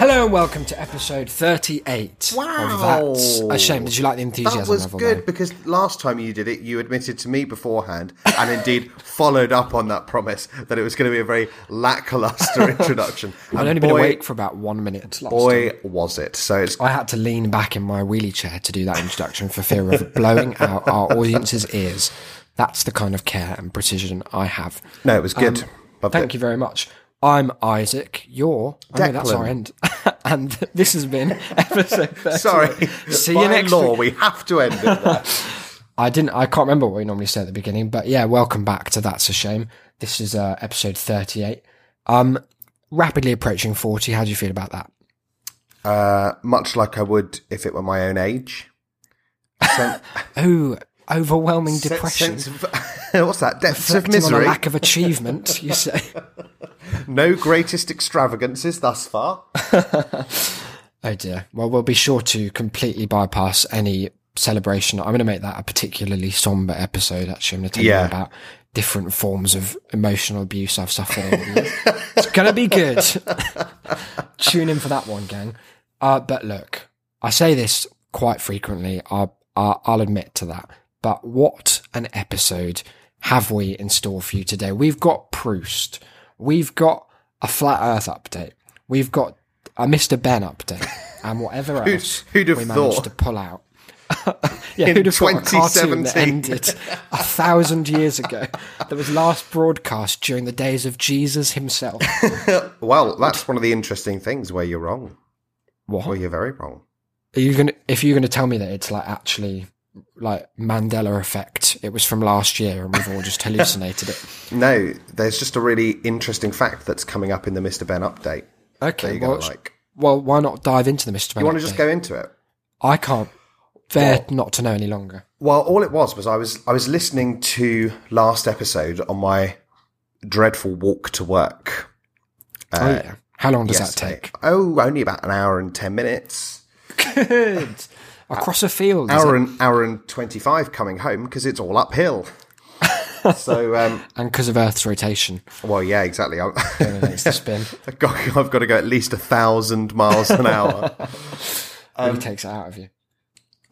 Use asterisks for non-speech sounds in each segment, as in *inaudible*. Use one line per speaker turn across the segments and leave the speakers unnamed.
Hello and welcome to episode 38
Wow.
of That's a Shame. Did you like the enthusiasm
That was
level
good
there?
because last time you did it, you admitted to me beforehand, and indeed *laughs* followed up on that promise that it was going to be a very lackluster *laughs* introduction.
I'd
And
only been awake for about one minute last
Boy,
time.
was it! So it's
I had to lean back in my wheelie chair to do that introduction for fear of blowing out our audience's ears. That's the kind of care and precision I have.
no, it was good. Um, Loved
Thank
it.
you very much. I'm Isaac. You're. I know that's our end. *laughs* and this has been *laughs* episode 38.
Sorry,
See
by
you next
law,
week.
we have to end it. There. *laughs*
I didn't. I can't remember what we normally say at the beginning, but yeah, welcome back to That's a Shame. This is uh, episode thirty-eight. Um, rapidly approaching forty. How do you feel about that?
uh, much like I would if it were my own age.
Oh, overwhelming depression.
sense of- *laughs* what's that? Depths of
Reflecting on a
misery.
lack of achievement. You *laughs* say.
No greatest extravagances thus far. *laughs*
Oh dear. Well, we'll be sure to completely bypass any celebration. I'm going to make that a particularly somber episode. Actually, I'm going to tell
Yeah.
you about different forms of emotional abuse I've suffered it's going to be good. Tune in for that one, gang. Uh, but look, I say this quite frequently. I'll, I'll, I'll admit to that. But what an episode have we in store for you today? We've got Proust. We've got a flat Earth update. We've got a Mr. Benn update, and whatever *laughs* else
who'd have
we managed
thought?
to pull out. *laughs* yeah,
In
who'd have thought a cartoon that
2017?
ended a thousand years ago that was last broadcast during the days of Jesus himself? *laughs*
Well, that's one of the interesting things where you're wrong.
What
Well, you're very wrong.
are you gonna? If you're gonna tell me that it's like actually like Mandela effect, it was from last year and we've all just hallucinated it. *laughs*
No, there's just a really interesting fact that's coming up in the Mr. Benn update
Okay, well,
like.
well, why not dive into the Mr. Benn?
You want to just go into it?
I can't bear not to know any longer.
Well, all it was was I was I was listening to last episode on my dreadful walk to work.
oh yeah. Uh, How long does that take?
Oh, only about an hour and ten minutes. *laughs*
Good. Across a field.
Hour
it?
and hour and twenty five coming home because it's all uphill. *laughs* so, um,
and because of Earth's rotation
well, yeah, exactly. I,
going against the spin, *laughs*
I've got I've got to go at least a thousand miles an hour. *laughs* Um,
really takes it out of you.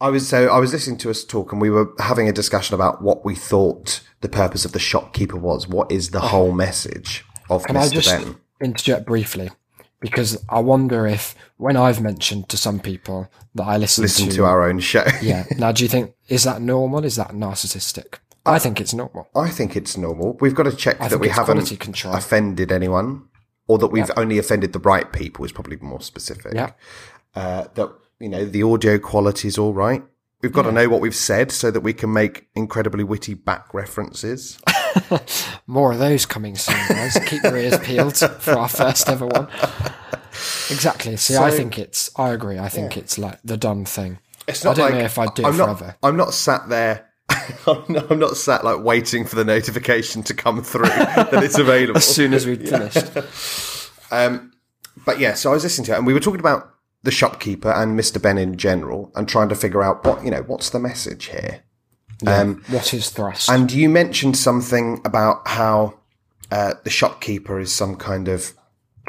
I was so I was listening to us talk, and we were having a discussion about what we thought the purpose of the shopkeeper was. What is the whole message of
Can
Mr. Benn?
interject briefly? Because I wonder if, when I've mentioned to some people that I listen,
Listen
to,
to our own show.
yeah. *laughs* Now, do you think is that normal? Is that narcissistic? I think it's normal.
I think it's normal. We've got to check that we haven't
control.
offended anyone, or that we've only offended the right people. Is probably more specific.
Yeah.
Uh, that you know the audio quality is all right. We've got to know what we've said so that we can make incredibly witty back references. *laughs* *laughs*
More of those coming soon, guys. Keep your ears peeled for our first ever one. Exactly. See, I think it's. I agree. I think it's like the done thing.
It's not I
don't
like
know if I'd do
I'm
it
not,
forever.
I'm not sat there. *laughs* I'm not, I'm not sat like waiting for the notification to come through that it's *laughs* available.
As soon as we'd finished.
Um, but yeah, so I was listening to it, and we were talking about the shopkeeper and Mr. Benn in general, and trying to figure out what you know what's the message here. Um,
What is thrust?
and you mentioned something about how uh, the shopkeeper is some kind of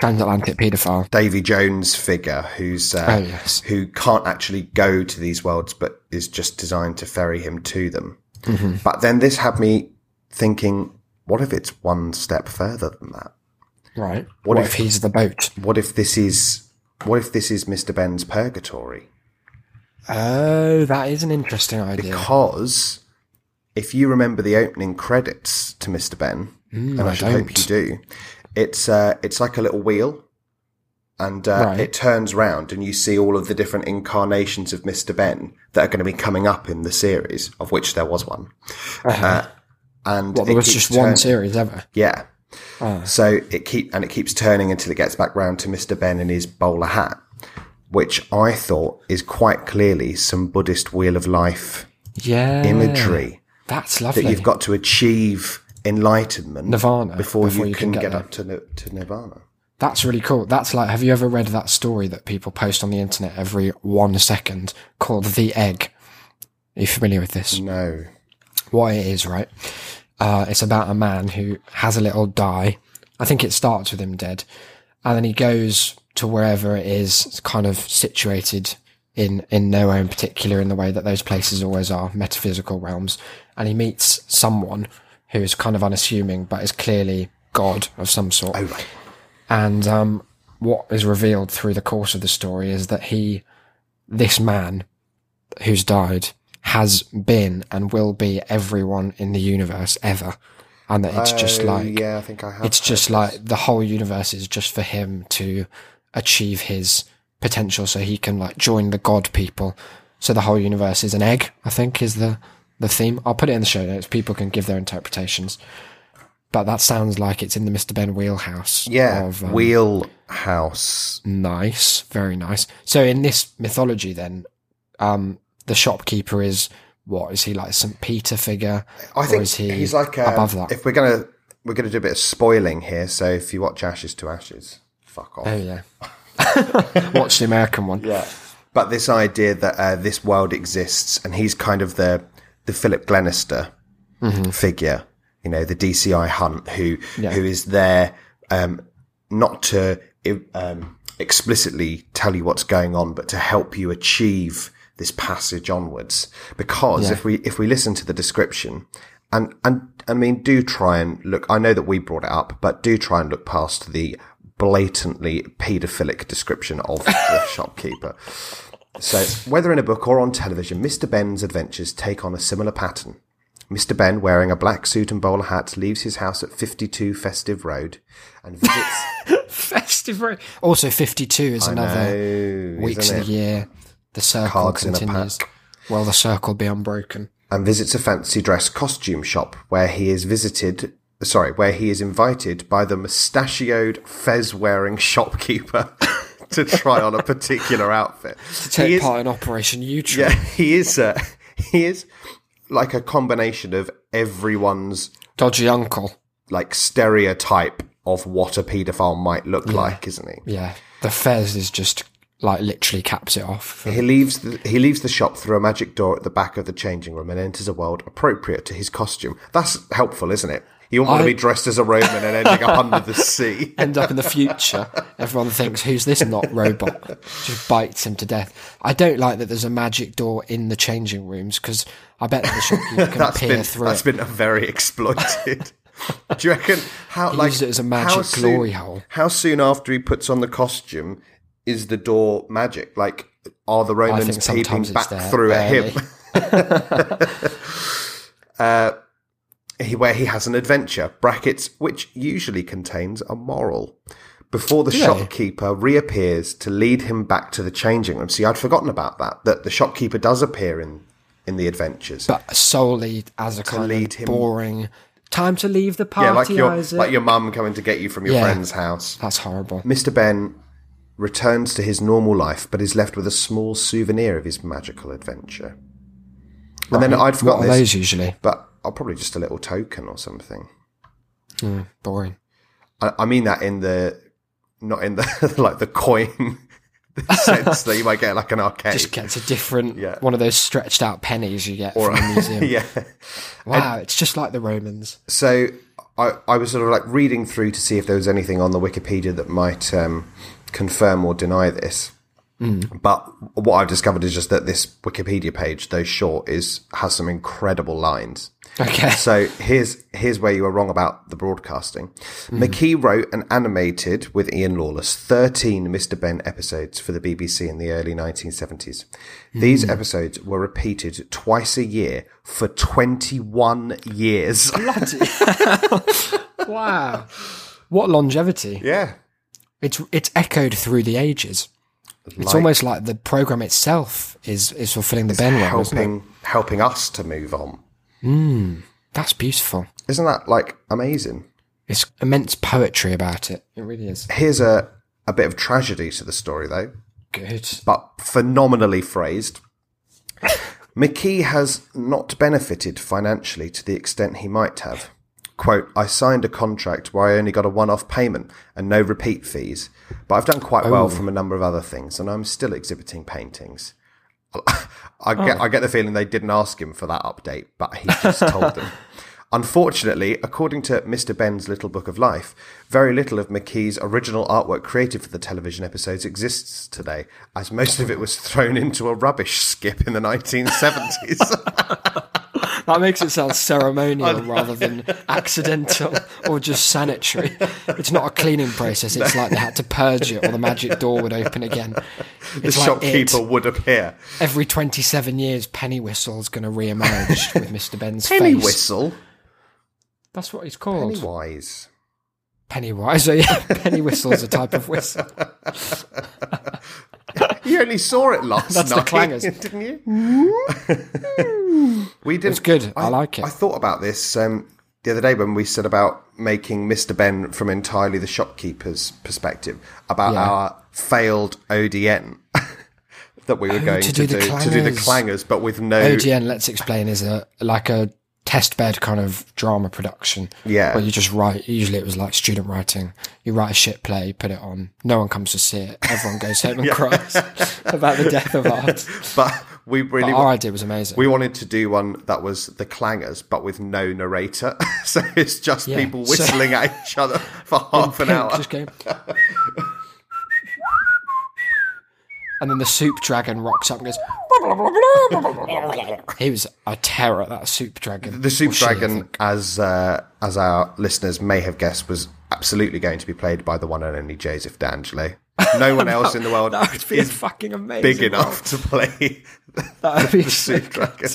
Transatlantic paedophile.
Davy Jones figure who's uh,
Oh, yes.
who can't actually go to these worlds, but is just designed to ferry him to them.
Mm-hmm.
But then this had me thinking, what if it's one step further than that?
Right. What,
if-
if he's the boat?
What if this is what if this is Mr. Benn's purgatory?
Oh, that is an interesting idea.
Because if you remember the opening credits to Mr. Benn, and I,
Mm, I
should hope you
don't.
it's uh, it's like a little wheel, and uh,
Right.
it turns round, and you see all of the different incarnations of Mr. Benn that are going to be coming up in the series, of which there was one. Uh, and
Well, there was just one series ever.
Yeah. So it keep and it keeps turning until it gets back round to Mr. Benn in his bowler hat, which I thought is quite clearly some Buddhist wheel of life
Yeah.
imagery
That's lovely.
that you've got to achieve enlightenment
Nirvana
before,
before
you,
you
can,
can get
get, up to to nirvana.
That's really cool. That's like, have you ever read that story that people post on the internet every one second called The Egg? Are you familiar with this?
No.
What it is, right? Uh, it's about a man who has a little die. I think it starts with him dead, and then he goes to wherever it's kind of situated in in nowhere in particular, in the way that those places always are, metaphysical realms, and he meets someone who is kind of unassuming, but is clearly God of some sort.
Oh, right.
And um, what is revealed through the course of the story is that he, this man who's died, has been and will be everyone in the universe ever. And that it's just
Oh,
like,
yeah, I think I have.
it's just like the whole universe is just for him to achieve his potential so he can like join the God people. So the whole universe is an egg, I think is the, the theme. I'll put it in the show notes. People can give their interpretations. But that sounds like it's in the Mr. Benn wheelhouse.
yeah,
Of, um,
wheelhouse.
Nice, very nice. So in this mythology, then, um, the shopkeeper is what is he like? A St. Peter figure?
I think
he
he's like um,
above that.
If we're gonna we're gonna do a bit of spoiling here, so if you watch Ashes to Ashes, fuck off.
oh yeah. *laughs* Watch the American one.
Yeah. But this idea that uh, this world exists, and he's kind of the the Philip Glenister figure, you know, the DCI hunt who
Yeah.
who is there um, not to um, explicitly tell you what's going on, but to help you achieve this passage onwards. Because
Yeah.
if we if we listen to the description. And, and I mean, do try and look. I know that we brought it up, but do try and look past the blatantly paedophilic description of the *laughs* shopkeeper. So, whether in a book or on television, Mr. Benn's adventures take on a similar pattern. Mr. Benn, wearing a black suit and bowler hat, leaves his house at 52 Festive Road and visits. *laughs*
Festive. Road. Also, fifty-two is another
know,
weeks of the year. The circle
Cards
continues. Well, the circle be unbroken.
and visits a fancy dress costume shop where he is visited. Sorry, where he is invited by the mustachioed, fez-wearing shopkeeper *laughs* to try on a particular outfit.
To take
is-
part in Operation Yewtree.
Yeah, he is. Uh, he is like a combination of everyone's
Dodgy uncle.
like stereotype of what a paedophile might look like, isn't he?
Yeah. The Fez is just like literally caps it off.
He leaves the, he leaves the shop through a magic door at the back of the changing room and enters a world appropriate to his costume. That's helpful, isn't it? You don't want
I-
to be dressed as a Roman and ending up under the *laughs* sea.
End up in the future. Everyone thinks, who's this not robot? Just bites him to death. I don't like that there's a magic door in the changing rooms because I bet that the shopkeeper can *laughs* peer
been
through
that's
it.
been a very exploited. Do you reckon how like
used it as a magic
how soon-
glory hole.
How soon after he puts on the costume is the door magic? Like are the Romans peeping back through at
early.
him? *laughs* uh, he, where he has an adventure brackets which usually contains a moral. Before the
they?
shopkeeper reappears to lead him back to the changing room. See, I'd forgotten about that. That the shopkeeper does appear in in the adventures.
But solely as a kind
lead
of
him-
boring time to leave the party,
yeah, like your
Isaac.
like your mum coming to get you from your
Yeah.
friend's house.
That's horrible.
Mr. Benn returns to his normal life, but is left with a small souvenir of his magical adventure. And then I'd
What
forgotten
are
this,
those usually?
but Probably just a little token or something.
Boring.
I, I mean that in the not in the *laughs* like the coin *laughs* sense that you might get like an arcade.
Just gets a different
Yeah.
one of those stretched out pennies you get
or
from a *laughs* museum.
yeah.
Wow, it's just like the Romans.
So I, I was sort of like reading through to see if there was anything on the Wikipedia that might um, confirm or deny this. But what I've discovered is just that this Wikipedia page, though short, is has some incredible lines.
Okay.
So here's here's where you were wrong about the broadcasting. Hmm. McKee wrote and animated with Ian Lawless 13 Mr. Benn episodes for the BBC in the early 1970s. Hmm. These episodes were repeated twice a year for 21 years. *laughs*
wow. What longevity.
yeah.
It's it's echoed through the ages. It's almost like the program itself is is fulfilling the Benn role,
helping helping us to move on.
Hmm, that's beautiful.
Isn't that like amazing?
It's immense poetry about it. It really is.
Here's a a bit of tragedy to the story though.
Good.
but phenomenally phrased. *laughs* McKee has not benefited financially to the extent he might have. Quote, I signed a contract where I only got a one off payment and no repeat fees, but I've done quite well oh. from a number of other things and I'm still exhibiting paintings. I get, oh. I get the feeling they didn't ask him for that update, but he just told them. *laughs* Unfortunately, according to Mr. Benn's Little Book of Life, very little of McKee's original artwork created for the television episodes exists today, as most of it was thrown into a rubbish skip in the 1970s. *laughs*
That makes it sound *laughs* ceremonial rather than *laughs* accidental or just sanitary. It's not a cleaning process. It's like they had to purge it or the magic door would open again.
the
It's like
shopkeeper
it.
would appear.
Every 27 years, Penny Whistle's going to re-emerge with Mr. Benn's
Penny
face.
whistle.
That's what he's called.
Pennywise.
Pennywise. So oh yeah, *laughs* Penny Whistle's a type of whistle.
You only saw it last *laughs*
That's the
night,
clangers. *laughs*
didn't you? *laughs* we didn't.
It's good. I like it.
I thought about this um, the other day when we said about making Mr. Benn from entirely the shopkeeper's perspective about
Yeah.
our failed ODN that we were going to,
to do
do,
the
to do the
clangers.
clangers, but with no.
ODN. let's explain, is a like a test bed kind of drama production.
Yeah.
Where you just write, usually it was like student writing. You write a shit play, put it on. No one comes to see it. Everyone goes home and *laughs* cries *laughs* about the death of art. *laughs*
But we really
But our
wa-
idea was amazing.
we wanted to do one that was the clangers, but with no narrator. so it's just
Yeah,
people
so-
whistling at each other for half an
Pink
hour.
And then the soup dragon rocks up and goes. he was a terror, that soup dragon.
The Soup Dragon, as uh, as our listeners may have guessed, was absolutely going to be played by the one and only Joseph D'Angelo. *laughs* No one else in the world
That would be
is
fucking amazing.
big
role.
enough to play *laughs*
That *laughs* would be
the Soup Dragon.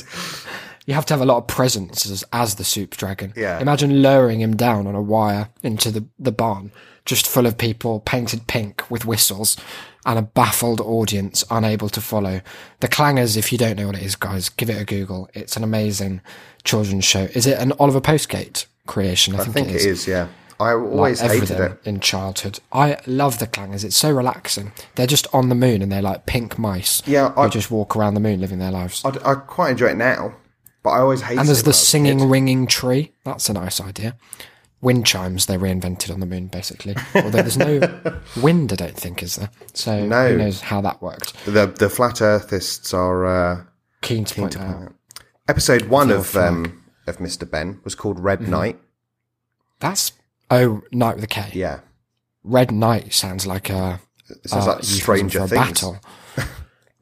You have to have a lot of presence as, as the soup dragon.
Yeah.
Imagine lowering him down on a wire into the, the barn, just full of people painted pink with whistles and a baffled audience unable to follow. The Clangers, if you don't know what it is, guys, give it a Google. It's an amazing children's show. Is it an Oliver Postgate creation? I,
I
think,
think it is, yeah. I always
like
hated it.
in childhood. I love the Clangers. It's so relaxing. They're just on the moon and they're like pink mice.
Yeah, I-
just walk around the moon living their lives.
I, I quite enjoy it now, but I always hated
And there's the
when I was a
singing, ringing tree. That's a nice idea. Wind chimes they reinvented on the moon, basically. Although there's no *laughs* wind, I don't think, is there? So
No.
who knows how that worked?
The the flat earthists are uh,
Keen to point out.
episode one of um, of Mr. Benn was called Red
Mm-hmm.
Knight.
That's oh, Night with a K.
Yeah,
Red Knight sounds like a
it sounds
uh,
like Stranger Things.
battle.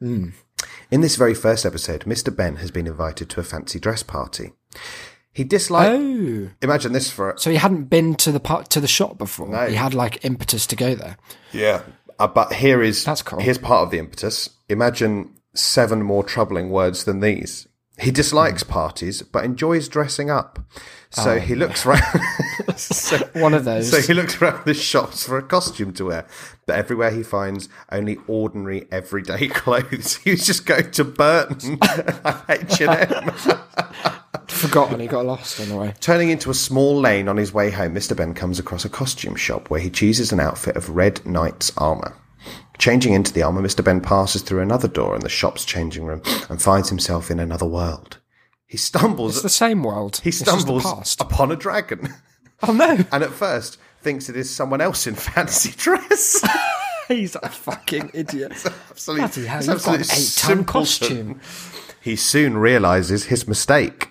*laughs*
In this very first episode, Mr. Benn has been invited to a fancy dress party. He disliked.
Oh,
Imagine this for a
so he hadn't been to the part to the shop before.
No.
He had like impetus to go there.
Yeah. Uh, but here is
That's cool.
Here's part of the impetus. Imagine seven more troubling words than these. He dislikes parties, but enjoys dressing up. So he looks around. *laughs* so, *laughs*
One of those.
so he looks around the shops for a costume to wear, but everywhere he finds only ordinary, everyday *laughs* clothes. He was just going to Burton, H and M.
Forgotten. He got lost on the way.
Turning into a small lane on his way home, Mr. Benn comes across a costume shop where he chooses an outfit of Red Knight's armour. Changing into the armour, Mr. Benn passes through another door in the shop's changing room and finds himself in another world. He stumbles.
It's the same world.
he
It's
stumbles upon a dragon,
Oh no! *laughs*
and at first thinks it is someone else in fancy *laughs* dress. *laughs*
He's a fucking idiot.
Absolute-
Bloody hell,
it's
you've got an
absolute
eight-ton costume.
He soon realizes his mistake.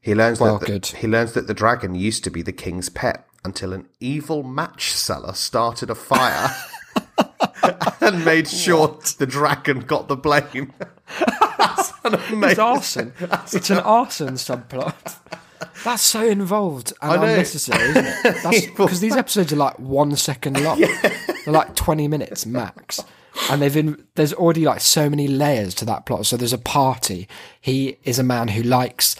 He learns
Well,
that the,
good.
he learns that the dragon used to be the king's pet until an evil match seller started a fire *laughs* and made sure the dragon got the blame. That's an *laughs*
It's arson. It's an arson subplot. That's so involved and unnecessary, isn't it? *laughs* Because these episodes are like one second long. They're like twenty minutes max, and they've. There's already like so many layers to that plot. So there's a party. He is a man who likes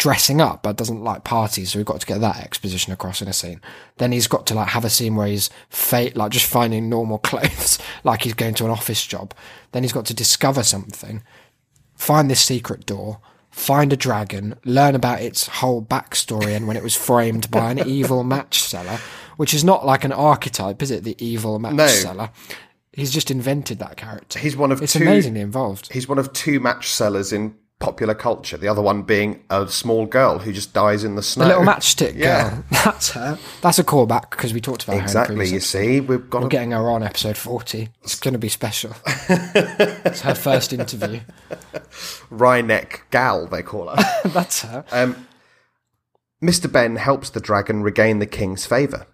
dressing up but doesn't like parties so we've got to get that exposition across in a scene then he's got to like have a scene where he's fa- like just finding normal *laughs* clothes like he's going to an office job then he's got to discover something find this secret door, find a dragon, learn about its whole backstory and when it was framed by an *laughs* evil match seller, which is not like an archetype, is it? The evil match
No.
seller. He's just invented that character.
He's one of
it's
two-
amazingly involved.
He's one of two match sellers in popular culture. The other one being a small girl who just dies in the snow.
The little matchstick
Yeah.
girl. *laughs* That's her. That's a callback because we talked about
Exactly. You see, we've got
We're
a
getting her on episode 40. It's going to be special. *laughs* it's her first interview.
wry neck gal. They call her. *laughs*
That's her.
Um, Mr. Benn helps the dragon regain the king's favour.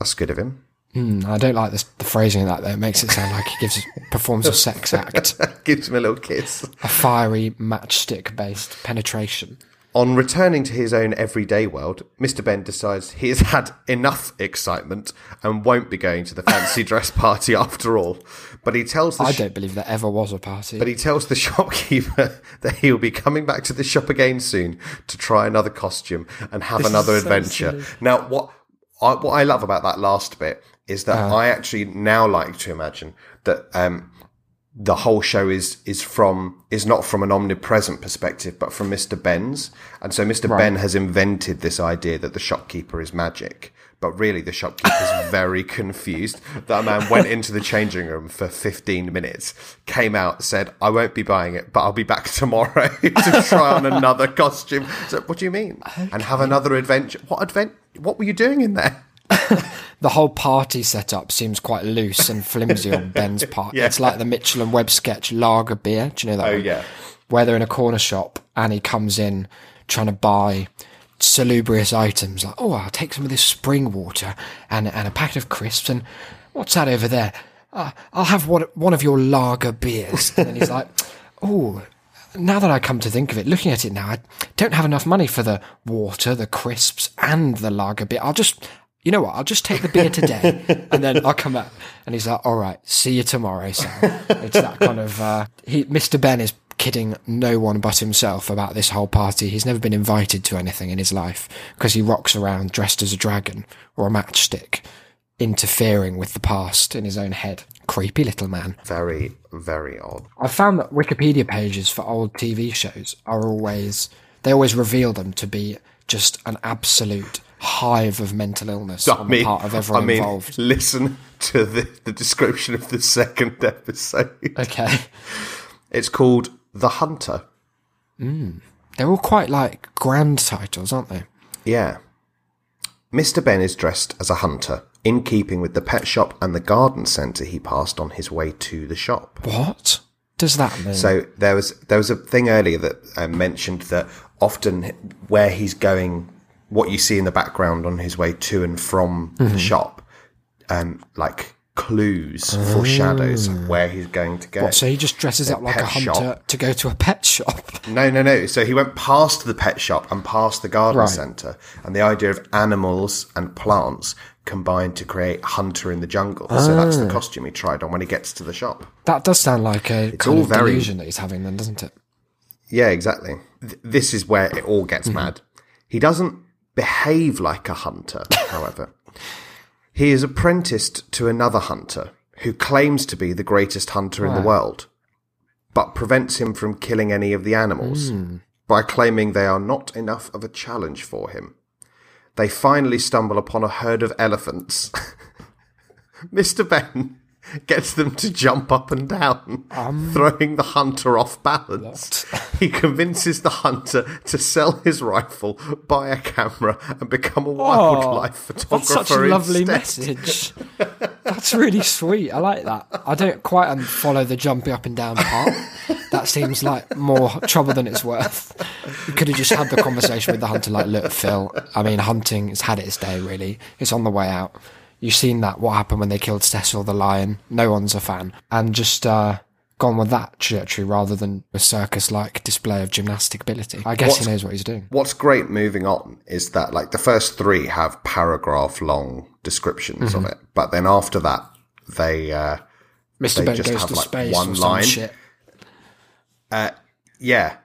That's good of him.
Hmm, I don't like this, the phrasing of that, though. It makes it sound like he gives performs a sex *laughs* act,
Gives him a little kiss.
a fiery matchstick based penetration.
On returning to his own everyday world, Mr. Benn decides he has had enough excitement and won't be going to the fancy *laughs* dress party after all. But he tells the
I
sh-
don't believe there ever was a party.
but he tells the *laughs* shopkeeper that he'll be coming back to the shop again soon to try another costume and have another
so
adventure.
silly.
Now, what I, what I love about that last bit is that
Uh-huh.
I actually now like to imagine that um, the whole show is is from is not from an omnipresent perspective, but from Mr. Benn's, and so Mr. Benn has invented this idea that the shopkeeper is magic. But really, the shopkeeper's *laughs* very confused. That man went into the changing room for 15 minutes, came out, said, I won't be buying it, but I'll be back *laughs* tomorrow to try on another costume. So, what do you mean? And have another adventure. What advent? What were you doing in there? *laughs*
the whole party setup seems quite loose and flimsy on *laughs* Benn's part.
Yeah.
It's like the Mitchell and Webb sketch Lager Beer. Do you know that?
Oh,
one?
yeah.
Where they're in a corner shop and he comes in trying to buy salubrious items like, oh, I'll take some of this spring water and, and a packet of crisps and what's that over there? Uh, I'll have one, one of your lager beers. And then he's like, *laughs* oh, now that I come to think of it, looking at it now, I don't have enough money for the water, the crisps, and the lager beer. I'll just, you know what? I'll just take the beer today, and then I'll come back. And he's like, "All right, see you tomorrow, Sam." It's that kind of. Uh, he, Mr. Benn is kidding no one but himself about this whole party. He's never been invited to anything in his life because he rocks around dressed as a dragon or a matchstick, interfering with the past in his own head. Creepy little man.
Very, very odd.
I've found that Wikipedia pages for old TV shows are always they always reveal them to be just an absolute hive of mental illness on the part of everyone
I mean,
involved.
listen to the, the description of the second episode.
Okay, *laughs*
It's called The Hunter.
they're all quite like grand titles, aren't they?
Yeah. Mr. Benn is dressed as a hunter, in keeping with the pet shop and the garden centre he passed on his way to the shop.
What does that mean?
So there was there was a thing earlier that uh, mentioned that often where he's going, what you see in the background on his way to and from the shop, um, like clues, foreshadows of where he's going to go.
What, so he just dresses up like a hunter
shop.
to go to a pet shop.
No, no, no. So he went past the pet shop and past the garden
Right.
centre, and the idea of animals and plants combined to create hunter in the jungle. So that's
Ah.
the costume he tried on when he gets to the shop.
That does sound like a kind
all
of
very-
delusion that he's having, then, doesn't it?
Yeah, exactly. Th- this is where it all gets mad. He doesn't behave like a hunter, however. *laughs* He is apprenticed to another hunter who claims to be the greatest hunter in the world, but prevents him from killing any of the animals hmm. by claiming they are not enough of a challenge for him. They finally stumble upon a herd of elephants. *laughs* Mr. Benn *laughs* gets them to jump up and down, throwing the hunter off balance. *laughs* He convinces the hunter to sell his rifle, buy a camera, and become a wildlife photographer.
That's such a lovely
instead.
message. That's really sweet. I like that. I don't quite um, follow the jumping up and down part. That seems like more trouble than it's worth. You could have just had the conversation with the hunter, like, look, Phil. I mean, hunting has had its day. Really, it's on the way out. You've seen that. What happened when they killed Cecil the lion? No one's a fan, and just uh, gone with that trajectory rather than a circus-like display of gymnastic ability. I guess
What's-
he knows what he's doing.
What's great moving on is that like the first three have paragraph long descriptions
Mm-hmm.
of it, but then after that they uh
Mr.
They
Benn
just
goes
have,
to
like,
space
one
or some
line.
shit.
yeah.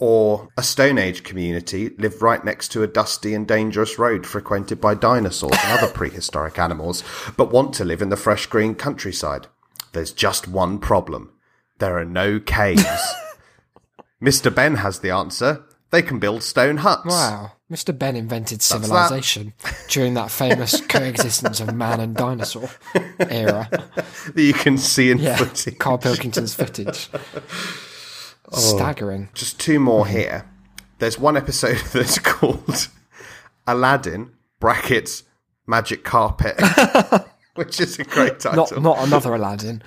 Or a Stone Age community lived right next to a dusty and dangerous road frequented by dinosaurs and other prehistoric animals, but want to live in the fresh green countryside. There's just one problem. There are no caves. *laughs* Mr. Benn has the answer. They can build stone huts.
Wow. Mr. Benn invented
that.
civilization *laughs* during that famous coexistence of man and dinosaur era. *laughs*
That you can see in
Yeah.
footage.
Carl Pilkington's footage.
Oh.
Staggering.
just two more here. There's one episode *laughs* that's called Aladdin brackets magic carpet, *laughs* which is a great *laughs* title.
Not not another Aladdin.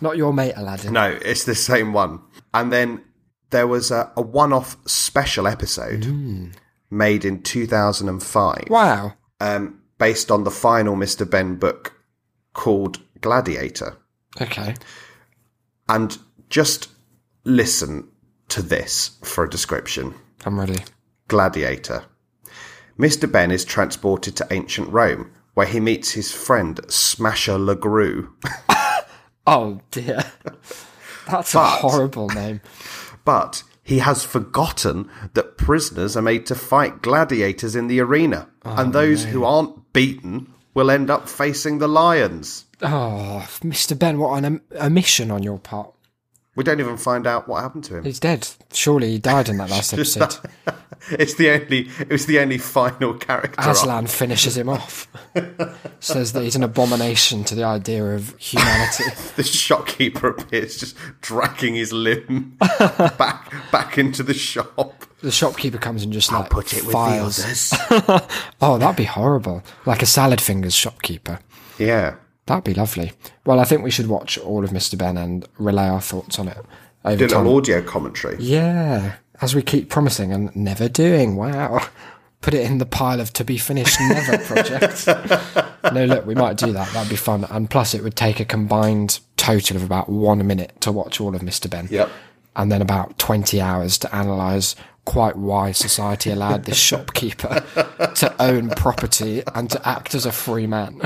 Not your mate Aladdin.
no, it's the same one. And then there was a, a one-off special episode made in 2005,
Wow.
um, based on the final Mr. Benn book called Gladiator.
Okay.
And just listen to this for a description.
I'm ready.
Gladiator. Mr. Benn is transported to ancient Rome, where he meets his friend Smasher LeGroux. *laughs*
Oh dear. That's a horrible name. *laughs*
But he has forgotten that prisoners are made to fight gladiators in the arena, oh, and those who aren't beaten will end up facing the lions.
Oh, Mr. Benn, what an om- omission on your part.
We don't even find out what happened to him.
He's dead. Surely he died in that last *laughs* episode. *laughs*
It's the only. It was the only final character.
Aslan finishes him off. *laughs* Says that he's an abomination to the idea of humanity.
The shopkeeper appears, just dragging his limb back back into the shop.
The shopkeeper comes and just like
Put it with
files.
the others.
Oh, that'd be horrible. Like a salad fingers shopkeeper.
yeah.
That'd be lovely. Well, I think we should watch all of Mr. Benn and relay our thoughts on it over
Do a
time.
little audio commentary.
Yeah, as we keep promising and never doing. Wow. Put it in the pile of to be finished never *laughs* projects. no, look, we might do that. That'd be fun. And plus, it would take a combined total of about one minute to watch all of Mr. Benn.
Yep.
And then about 20 hours to analyse quite why society allowed this *laughs* shopkeeper to own property and to act as a free man.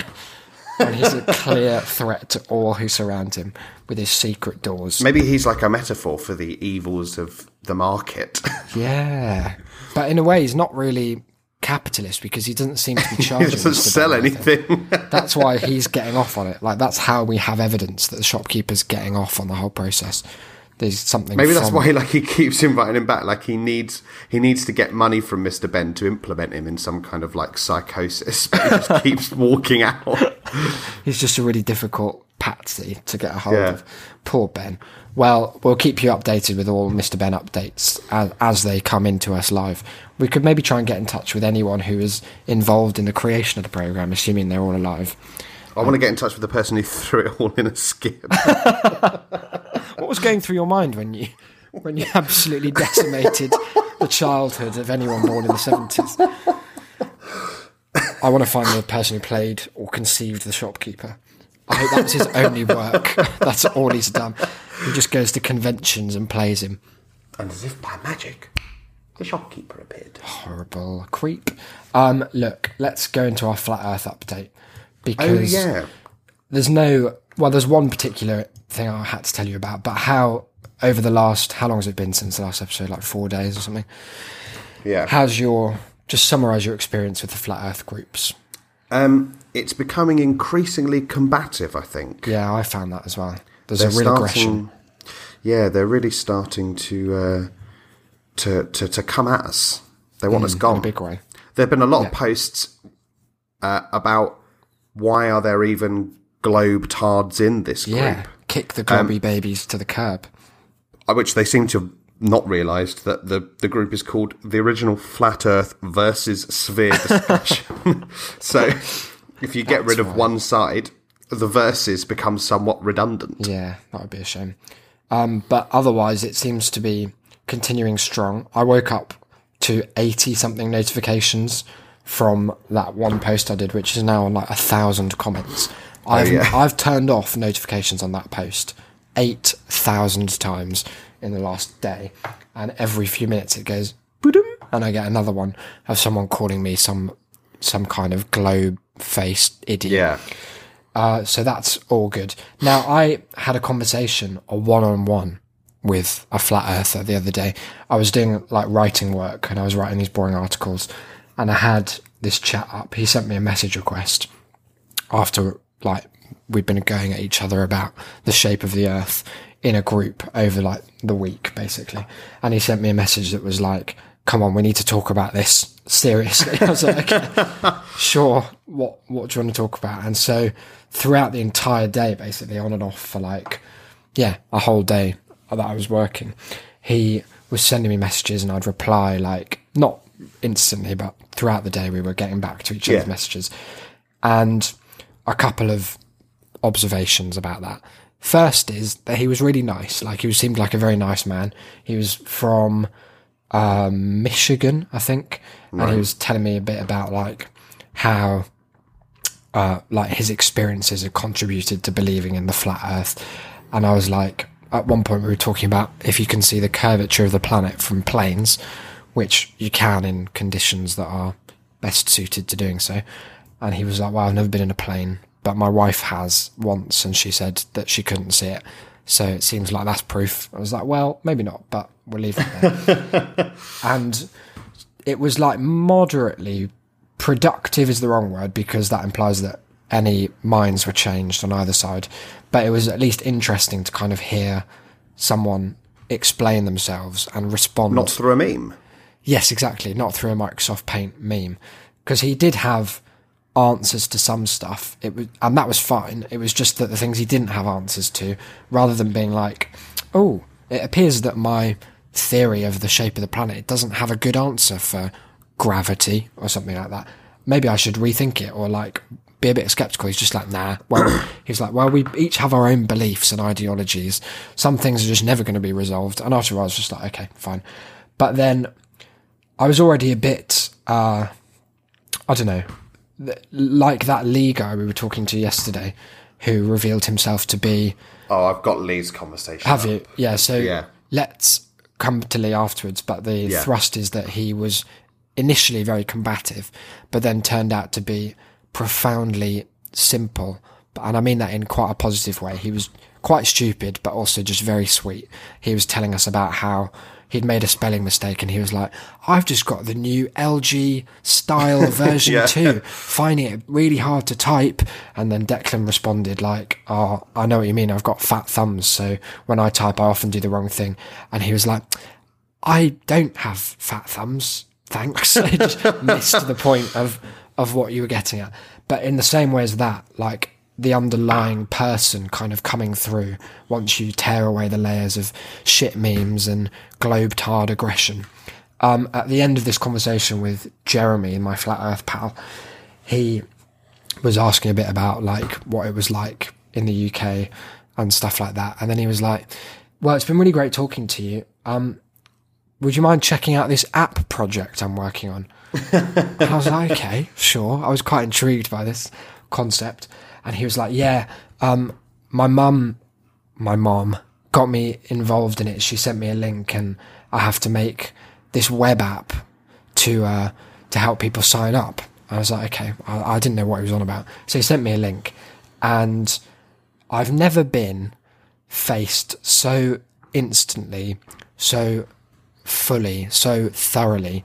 And he's a clear threat to all who surround him with his secret doors.
Maybe he's like a metaphor for the evils of the market. *laughs*
Yeah, but in a way, he's not really capitalist because he doesn't seem to be *laughs* charging.
he
doesn't
sell anything. *laughs*
That's why he's getting off on it. Like that's how we have evidence that the shopkeeper's getting off on the whole process. There's something.
Maybe that's why *laughs* like he keeps inviting him back. Like he needs he needs to get money from Mr. Benn to implement him in some kind of like psychosis. *laughs* But he just *laughs* keeps walking out.
he's just a really difficult patsy to get a hold
Yeah.
of. Poor Benn. Well, we'll keep you updated with all Mr. Benn updates as, as they come into us live. We could maybe try and get in touch with anyone who is involved in the creation of the program, assuming they're all alive.
I want to um, get in touch with the person who threw it all in a skip.
Was going through your mind when you when you absolutely decimated the childhood of anyone born in the seventies? I want to find the person who played or conceived the shopkeeper. I hope that was his only work. That's all he's done. He just goes to conventions and plays him.
and as if by magic, the shopkeeper appeared.
Horrible creep. Um, look, let's go into our flat Earth update
Oh
because
yeah.
there's no well there's one particular thing i had to tell you about but how over the last how long has it been since the last episode like four days or something
Yeah.
how's your just summarize your experience with the flat earth groups
Um, it's becoming increasingly combative, I think.
yeah i found that as well there's
They're
a real aggression
yeah, they're really starting to, uh, to to to come at us. They want us
in a
gone.
big way
There have been a lot of posts uh, about why are there even globe tards in this group,
yeah kick the grubby babies to the curb.
Which they seem to have not realised that the, the group is called the original Flat Earth versus Sphere *laughs* Discussion. *laughs* so if you get rid of one side, the verses become somewhat redundant.
yeah that would be a shame. Um, but otherwise it seems to be continuing strong. I woke up to 80 something notifications from that one post i did which is now on like a thousand comments I've,
yeah.
I've turned off notifications on that post 8,000 times in the last day and every few minutes it goes and i get another one of someone calling me some some kind of globe faced idiot
Yeah.
uh, so that's all good. Now, I had a conversation, a one on one, with a flat earther the other day. I was doing like writing work and I was writing these boring articles, and I had this chat up. He sent me a message request after like we'd been going at each other about the shape of the earth in a group over like the week basically. And he sent me a message that was like come on we need to talk about this seriously. *laughs* I was like okay sure what what do you want to talk about? And so throughout the entire day basically on and off for like yeah a whole day that i was working he was sending me messages and i'd reply like not instantly but throughout the day we were getting back to each other's
Yeah.
messages. And a couple of observations about that. First is that he was really nice. Like he seemed like a very nice man. He was from um, Michigan, I think, and he was telling me a bit about like how uh, like his experiences had contributed to believing in the flat Earth, and I was like, at one point we were talking about if you can see the curvature of the planet from planes, which you can in conditions that are best suited to doing so, and he was like, "Well, I've never been in a plane, but my wife has once, and she said that she couldn't see it." So it seems like that's proof. I was like, well, maybe not, but we'll leave it there. *laughs* and it was like moderately productive is the wrong word because that implies that any minds were changed on either side. But it was at least interesting to kind of hear someone explain themselves and respond.
Not through a meme.
Yes, exactly. Not through a Microsoft Paint meme. Because he did have answers to some stuff. It was, and that was fine. It was just that the things he didn't have answers to, rather than being like, oh, it appears that my theory of the shape of the planet doesn't have a good answer for gravity or something like that. Maybe I should rethink it or like be a bit skeptical. He's just like, nah. Well, *coughs* he's like, well, we each have our own beliefs and ideologies. Some things are just never going to be resolved. And after I was just like, okay, fine. But then I was already a bit, uh, I don't know, like that Lee guy we were talking to yesterday, who revealed himself to be.
Oh, I've got Lee's conversation.
Have
up.
you? Yeah. So
Yeah.
let's come to Lee afterwards. But the
Yeah.
thrust is that he was initially very combative, but then turned out to be profoundly simple. And I mean that in quite a positive way. He was quite stupid, but also just very sweet. He was telling us about how he'd made a spelling mistake and he was like, I've just got the new LG Stylo *laughs* version
Yeah.
2, finding it really hard to type. And then Declan responded like, Oh, I know what you mean. I've got fat thumbs. So when I type, I often do the wrong thing. And he was like, I don't have fat thumbs. Thanks. *laughs* I just missed the point of, of what you were getting at. But in the same way as that, like the underlying person kind of coming through once you tear away the layers of shit memes and globe-tard aggression. Um, at the end of this conversation with Jeremy, my flat earth pal, he was asking a bit about like what it was like in the UK and stuff like that. And then he was like, well, it's been really great talking to you. Um, would you mind checking out this app project I'm working on? and *laughs* I was like, okay, sure. I was quite intrigued by this concept. And he was like, yeah, um, my mum, my mom got me involved in it. She sent me a link and I have to make this web app to, uh, to help people sign up. I was like, okay, I, I didn't know what he was on about. So he sent me a link and I've never been faced so instantly, so fully, so thoroughly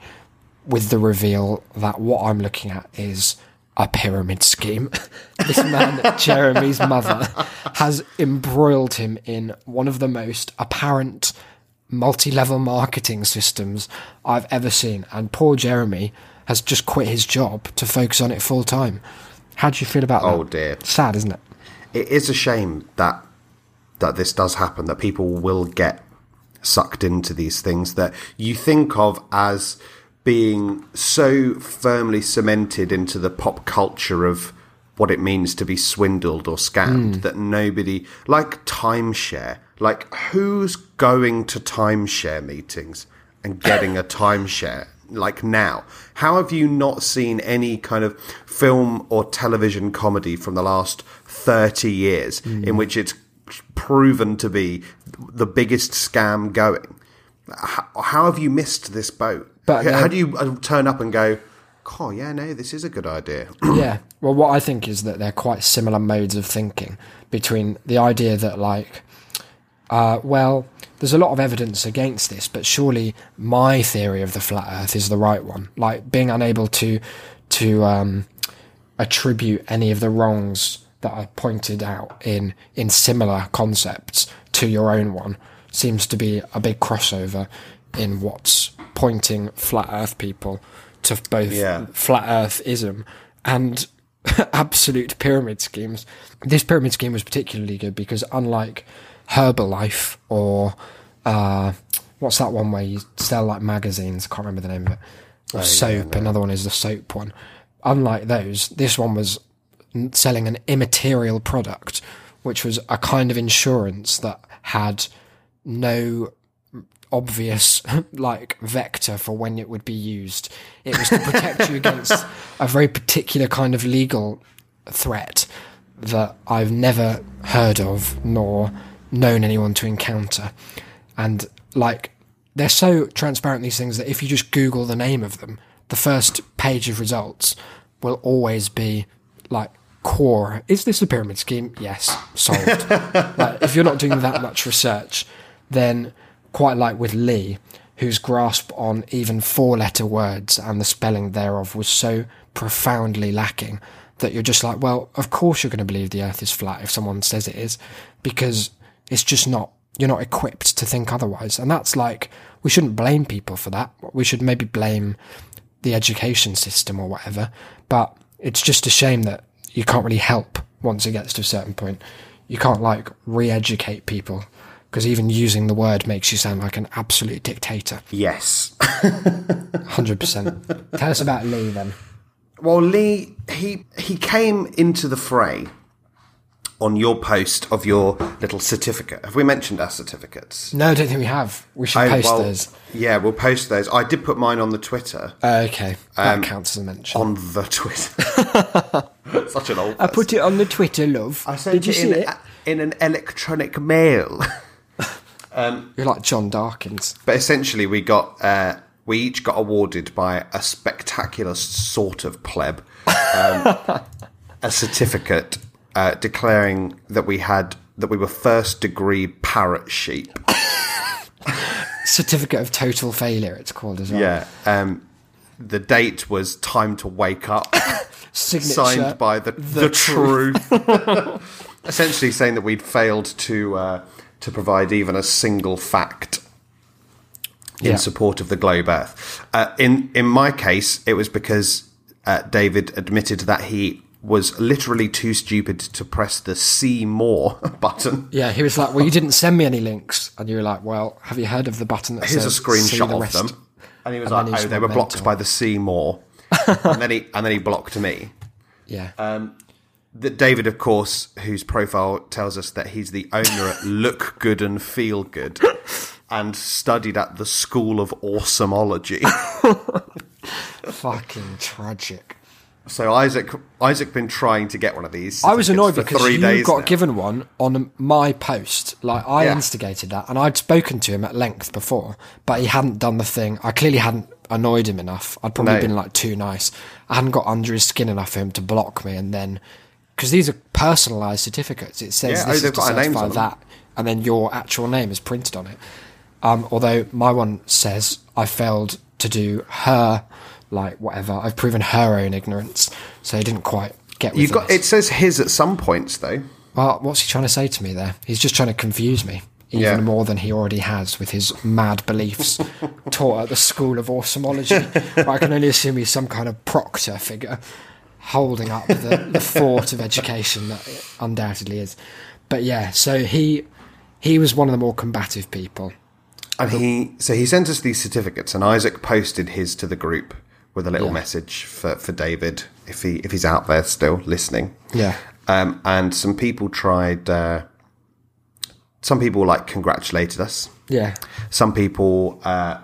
with the reveal that what I'm looking at is a pyramid scheme. *laughs* this man, Jeremy's mother, has embroiled him in one of the most apparent multi level marketing systems I've ever seen. And poor Jeremy has just quit his job to focus on it full time. How do you feel about oh, that?
Oh dear.
Sad, isn't it?
It is a shame that that this does happen. That people will get sucked into these things that you think of as being so firmly cemented into the pop culture of what it means to be swindled or scammed hmm. that nobody like timeshare like who's going to timeshare meetings and getting a timeshare like now? How have you not seen any kind of film or television comedy from the last 30 years hmm. in which it's proven to be the biggest scam going? How, how have you missed this boat
But,
how,
uh,
how do you uh, turn up and go oh yeah no this is a good idea *clears throat*
yeah. Well, what I think is that they're quite similar modes of thinking between the idea that, like, uh, well, there's a lot of evidence against this, but surely my theory of the flat Earth is the right one. Like being unable to to um, attribute any of the wrongs that I pointed out in in similar concepts to your own one seems to be a big crossover in what's pointing flat Earth people to both
Yeah.
flat Earthism and *laughs* absolute pyramid schemes. This pyramid scheme was particularly good because unlike Herbalife or uh, what's that one where you sell like magazines? I can't remember the name of it. Or soap. Another one is the soap one. Unlike those, this one was selling an immaterial product, which was a kind of insurance that had no obvious *laughs* like vector for when it would be used. It was to protect you against *laughs* a very particular kind of legal threat that I've never heard of nor known anyone to encounter. And like they're so transparent these things that if you just Google the name of them, the first page of results will always be like core. Is this a pyramid scheme? Yes, solved. *laughs* like, if you're not doing that much research, then quite like with Lee, whose grasp on even four letter words and the spelling thereof was so profoundly lacking that you're just like, well, of course you're going to believe the earth is flat if someone says it is, because it's just not, you're not equipped to think otherwise. And that's like, we shouldn't blame people for that. We should maybe blame the education system or whatever. But it's just a shame that you can't really help once it gets to a certain point. You can't like re educate people because even using the word makes you sound like an absolute dictator.
Yes.
100%. Tell us about Lee then.
Well, Lee, he he came into the fray on your post of your little certificate. Have we mentioned our certificates?
No, I don't think we have. We should
Oh,
post
well,
those.
Yeah, we'll post those. I did put mine on the Twitter.
Uh, okay, that
Um,
counts as a mention.
on the Twitter. *laughs* Such an old.
I put it on the Twitter, love.
I sent
Did you see
in,
it?
in an electronic mail. *laughs*
You're like John Darkins.
But essentially, we got uh, we each got awarded by a spectacular sort of pleb um, *laughs* a certificate uh, declaring that we had that we were first degree parrot sheep. *laughs*
Certificate of total failure, it's called as well.
Yeah. Um, the date was time to wake up, *laughs*
Signature.
signed by the the, truth. essentially, saying that we'd failed to uh, to provide even a single fact in
Yeah.
support of the globe Earth. Uh, in in my case, it was because uh, David admitted that he was literally too stupid to press the "see more" *laughs* button.
Yeah, he was like, "Well, you didn't send me any links," and you were like, "Well, have you heard of the button that
Here's a
says see
screenshot
the
of them, and he was
And
like, "Oh, they were blocked by the "see more," *laughs* and then he and then he blocked me.
Yeah,
Uh, That David, of course, whose profile tells us that he's the owner at *laughs* Look Good and Feel Good, *laughs* and studied at the School of Awesomeology. *laughs*
fucking tragic.
So Isaac, Isaac, been trying to get one of these.
I was annoyed
certificates
because
three
you
days
got
now.
given one on my post. Like I
Yeah.
instigated that, and I'd spoken to him at length before, but he hadn't done the thing. I clearly hadn't annoyed him enough. I'd probably
No.
been like too nice. I hadn't got under his skin enough for him to block me, and then because these are personalised certificates, it says
Yeah, oh,
this
they've
is to certify that, and then your actual name is printed on it. Um, although my one says I failed to do her like whatever. I've proven her own ignorance, so he didn't quite get.
You got it says his at some points though.
Well, what's he trying to say to me there? He's just trying to confuse me even
Yeah.
more than he already has with his mad beliefs *laughs* taught at the School of Awesomeology. I can only assume he's some kind of proctor figure holding up the, the fort of education that it undoubtedly is. But yeah, so he he was one of the more combative people.
And he so he sent us these certificates, and Isaac posted his to the group with a little
Yeah.
message for, for David if he if he's out there still listening.
Yeah.
Um, and some people tried. Uh, some people like congratulated us.
Yeah.
Some people uh,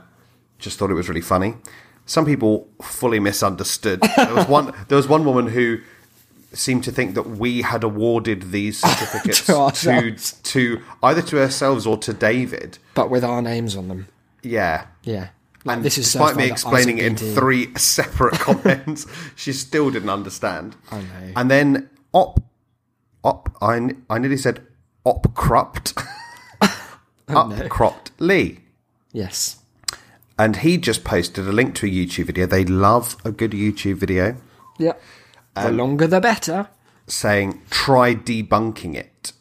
just thought it was really funny. Some people fully misunderstood. There was one. there was one woman who seemed to think that we had awarded these *laughs* certificates
To
to, to either to ourselves or to David.
But with our names on them.
Yeah.
Yeah. Like
And
this is
despite me explaining it in three *laughs* separate comments, she still didn't understand.
I know.
And then op, op, I I nearly said op cropped, up cropped Lee.
Yes.
And he just posted a link to a YouTube video. They love a good YouTube video
Yep.
Um,
the longer the better.
saying, try debunking it.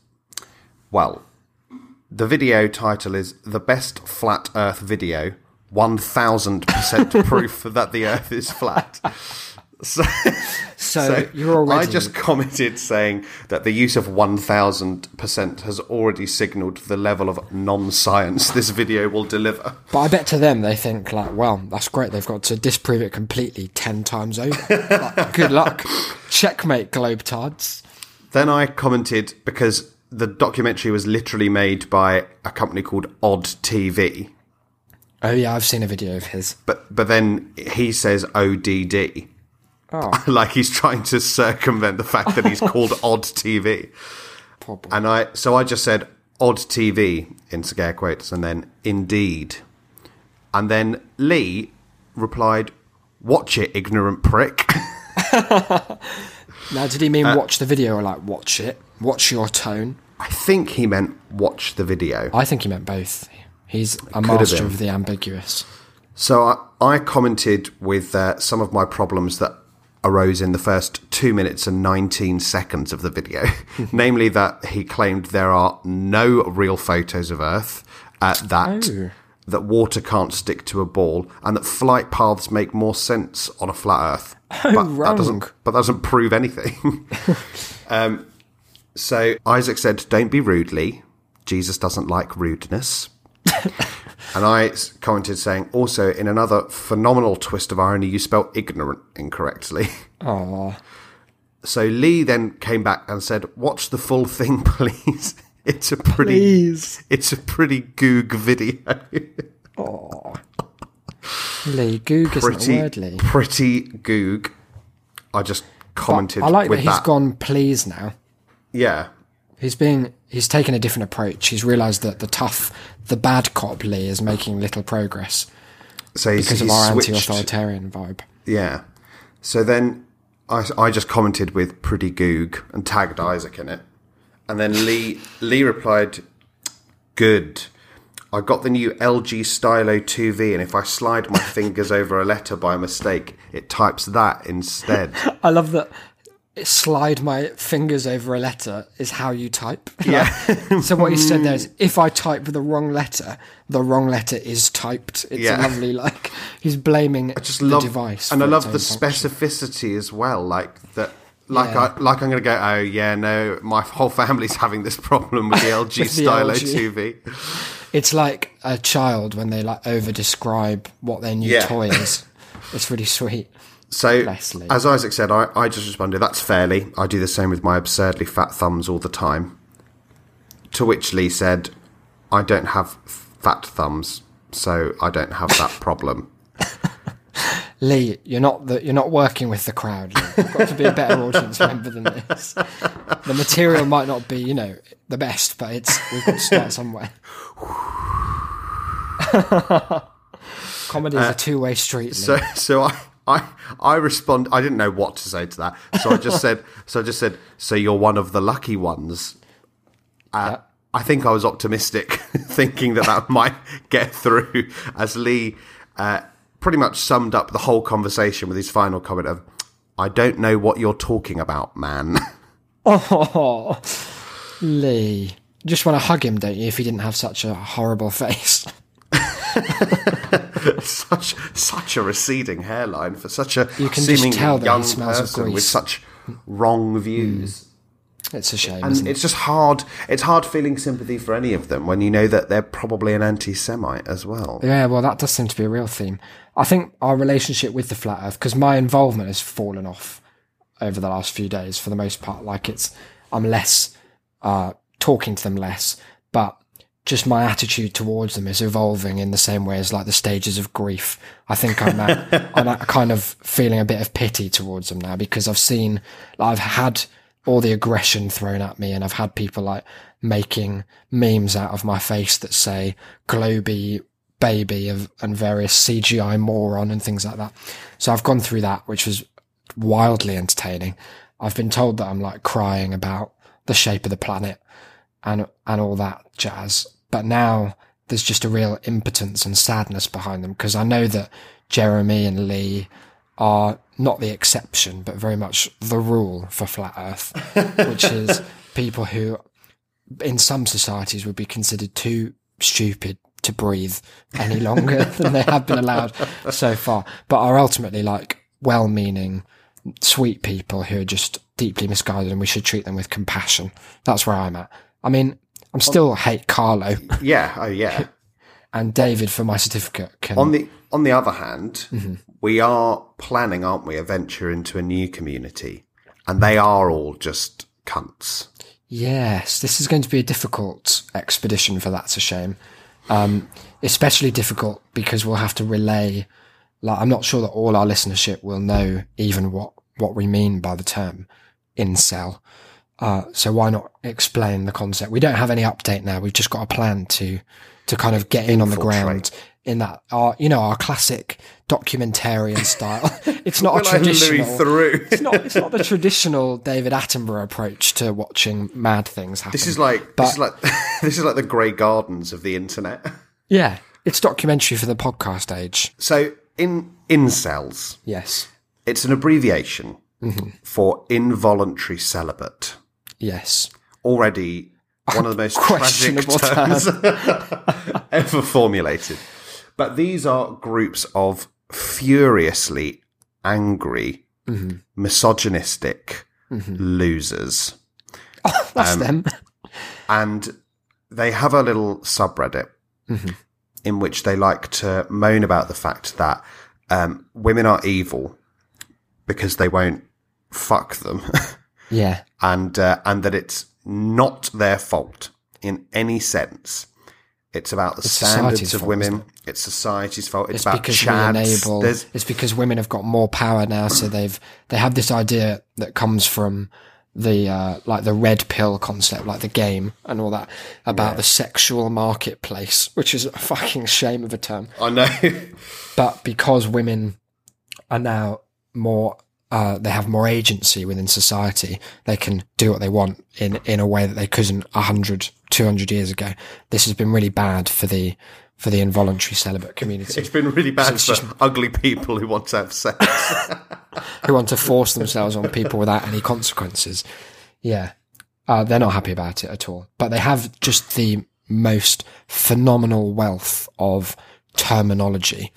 Well, the video title is The Best Flat Earth Video 1000% *laughs* Proof that the Earth is Flat. So,
So, you're already
I just commented saying that the use of 1000% has already signalled the level of non science this video will deliver.
But I bet to them they think like, well, that's great. They've got to disprove it completely ten times over. *laughs* like, good luck. Checkmate, Globetards.
Then I commented because the documentary was literally made by a company called Odd TV.
Oh yeah, I've seen a video of his.
but but then he says ODD.
Oh, *laughs*
like he's trying to circumvent the fact that he's called *laughs* Odd TV.
poor boy.
And I so I just said Odd TV in scare quotes and then indeed. And then Lee replied, Watch it, ignorant prick. *laughs*
Now, did he mean
Uh,
watch the video or like watch it? Watch your tone.
I think he meant watch the video.
I think he meant both. He's a master of the ambiguous.
So I, I commented with uh, some of my problems that arose in the first two minutes and 19 seconds of the video. *laughs* *laughs* Namely, that he claimed there are no real photos of Earth, uh, that,
Oh.
that water can't stick to a ball, and that flight paths make more sense on a flat Earth. *laughs* but,
wrong.
That doesn't, but that doesn't prove anything. um, so Isaac said, Don't be rude, Lee. Jesus doesn't like rudeness. And I commented saying, also, in another phenomenal twist of irony, you spelled ignorant incorrectly. *laughs*
Oh,
So Lee then came back and said, watch the full thing, *laughs* please. It's a pretty,
please.
it's a pretty goog video. *laughs*
Lee, Goog isn't a
pretty,
word, Lee.
pretty goog. I just commented
I like that he's
that.
gone please now.
Yeah.
He's being he's taken a different approach. He's realised that the tough, the bad cop Lee is making little progress
So he's,
because of our
switched-
anti-authoritarian vibe.
Yeah. So then I, I just commented with pretty goog and tagged Isaac in it. And then Lee Lee replied, Good. I got the new LG Stylo 2V, and if I slide my *laughs* fingers over a letter by mistake, it types that instead.
I love that. Slide my fingers over a letter is how you type.
Yeah.
so what he said there is, *laughs* if I type the wrong letter, the wrong letter is typed. It's
Yeah.
a lovely like he's blaming I
Just
the
love,
device,
and I love the
function.
specificity as well. Like that, like
Yeah.
I like I'm going to go. Oh yeah, no, my whole family's *laughs* having this problem with the LG *laughs*
With the
Stylo
LG.
2V.
It's like a child when they like over describe what their new
Yeah.
toy is. It's really sweet.
So,
Bless Lee.
as Isaac said, I, I just responded, that's fairly. I do the same with my absurdly fat thumbs all the time. To which Lee said, I don't have fat thumbs, so I don't have that *laughs* problem.
Lee, you're not the, you're not working with the crowd. Lee. You've got to be a better audience member than this. The material might not be, you know, the best, but it's we've got to start *laughs* somewhere. *laughs* Comedy is a uh, two way street. Lee.
So, so I, I, I respond. I didn't know what to say to that, so I just said, *laughs* so I just said, so you're one of the lucky ones. Uh, I think I was optimistic, *laughs* thinking that that might get through. As Lee uh, pretty much summed up the whole conversation with his final comment of, "I don't know what you're talking about, man." *laughs*
Oh, Lee. You just want to hug him, don't you, if he didn't have such a horrible face? *laughs*
such such a receding hairline for such a
You can
seemingly young person with such wrong views.
It's a shame,
And
isn't it?
it's just hard. It's hard feeling sympathy for any of them when you know that they're probably an anti-Semite as well.
Yeah, well, that does seem to be a real theme. I think our relationship with the flat Earth, because my involvement has fallen off over the last few days for the most part. Like it's, I'm less uh, talking to them less, but just my attitude towards them is evolving in the same way as like the stages of grief. I think I'm at, *laughs* I'm at kind of feeling a bit of pity towards them now because I've seen, I've had all the aggression thrown at me and I've had people like making memes out of my face that say globy baby of, and various CGI moron and things like that. So I've gone through that, which was wildly entertaining. I've been told that I'm like crying about the shape of the planet and and all that jazz. But now there's just a real impotence and sadness behind them because I know that Jeremy and Lee are not the exception, but very much the rule for flat Earth, *laughs* which is people who, in some societies, would be considered too stupid to breathe any longer *laughs* than they have been allowed so far, but are ultimately like well-meaning, sweet people who are just deeply misguided, and we should treat them with compassion. That's where I'm at. I mean, I'm still hate Carlo
Yeah, oh yeah. *laughs*
and David for my certificate. Can
on the on the other hand,
Mm-hmm.
we are planning, aren't we, a venture into a new community, and they are all just cunts.
Yes, this is going to be a difficult expedition for That's a Shame. Um, especially difficult because we'll have to relay. Like, I'm not sure that all our listenership will know even what what we mean by the term incel. Uh, so why not explain the concept? We don't have any update now. We've just got a plan to to kind of get in on the ground in that our you know our classic documentarian style. *laughs* It's not a traditional. It's not. It's not the *laughs* traditional David Attenborough approach to watching mad things happen.
This is like this is like *laughs* this is like the Grey Gardens of the internet.
yeah, it's documentary for the podcast age.
So in incels,
Yes,
it's an abbreviation
Mm-hmm.
for involuntary celibate.
Yes.
Already one of the most tragic
Questionable
terms *laughs* ever formulated. But these are groups of furiously angry,
Mm-hmm.
misogynistic losers. *laughs*
That's them.
and they have a little subreddit in which they like to moan about the fact that um, women are evil because they won't fuck them, *laughs*
Yeah,
and uh, and that it's not their fault in any sense. It's about the standards of women.
isn't
It's society's fault. It's,
it's
about
because
chads.
we enable.
There's
It's because women have got more power now, so they've they have this idea that comes from the uh, like the red pill concept, like the game and all that about the sexual marketplace, which is a fucking shame of a term.
I know. *laughs*
but because women are now more uh, they have more agency within society they can do what they want in in a way that they couldn't 100 200 years ago. This has been really bad for the for the involuntary celibate community.
It's been really bad
it's
for
just-
ugly people who want to have sex. *laughs*
who want to force themselves on people without any consequences. Yeah. Uh, they're not happy about it at all. But they have just the most phenomenal wealth of terminology.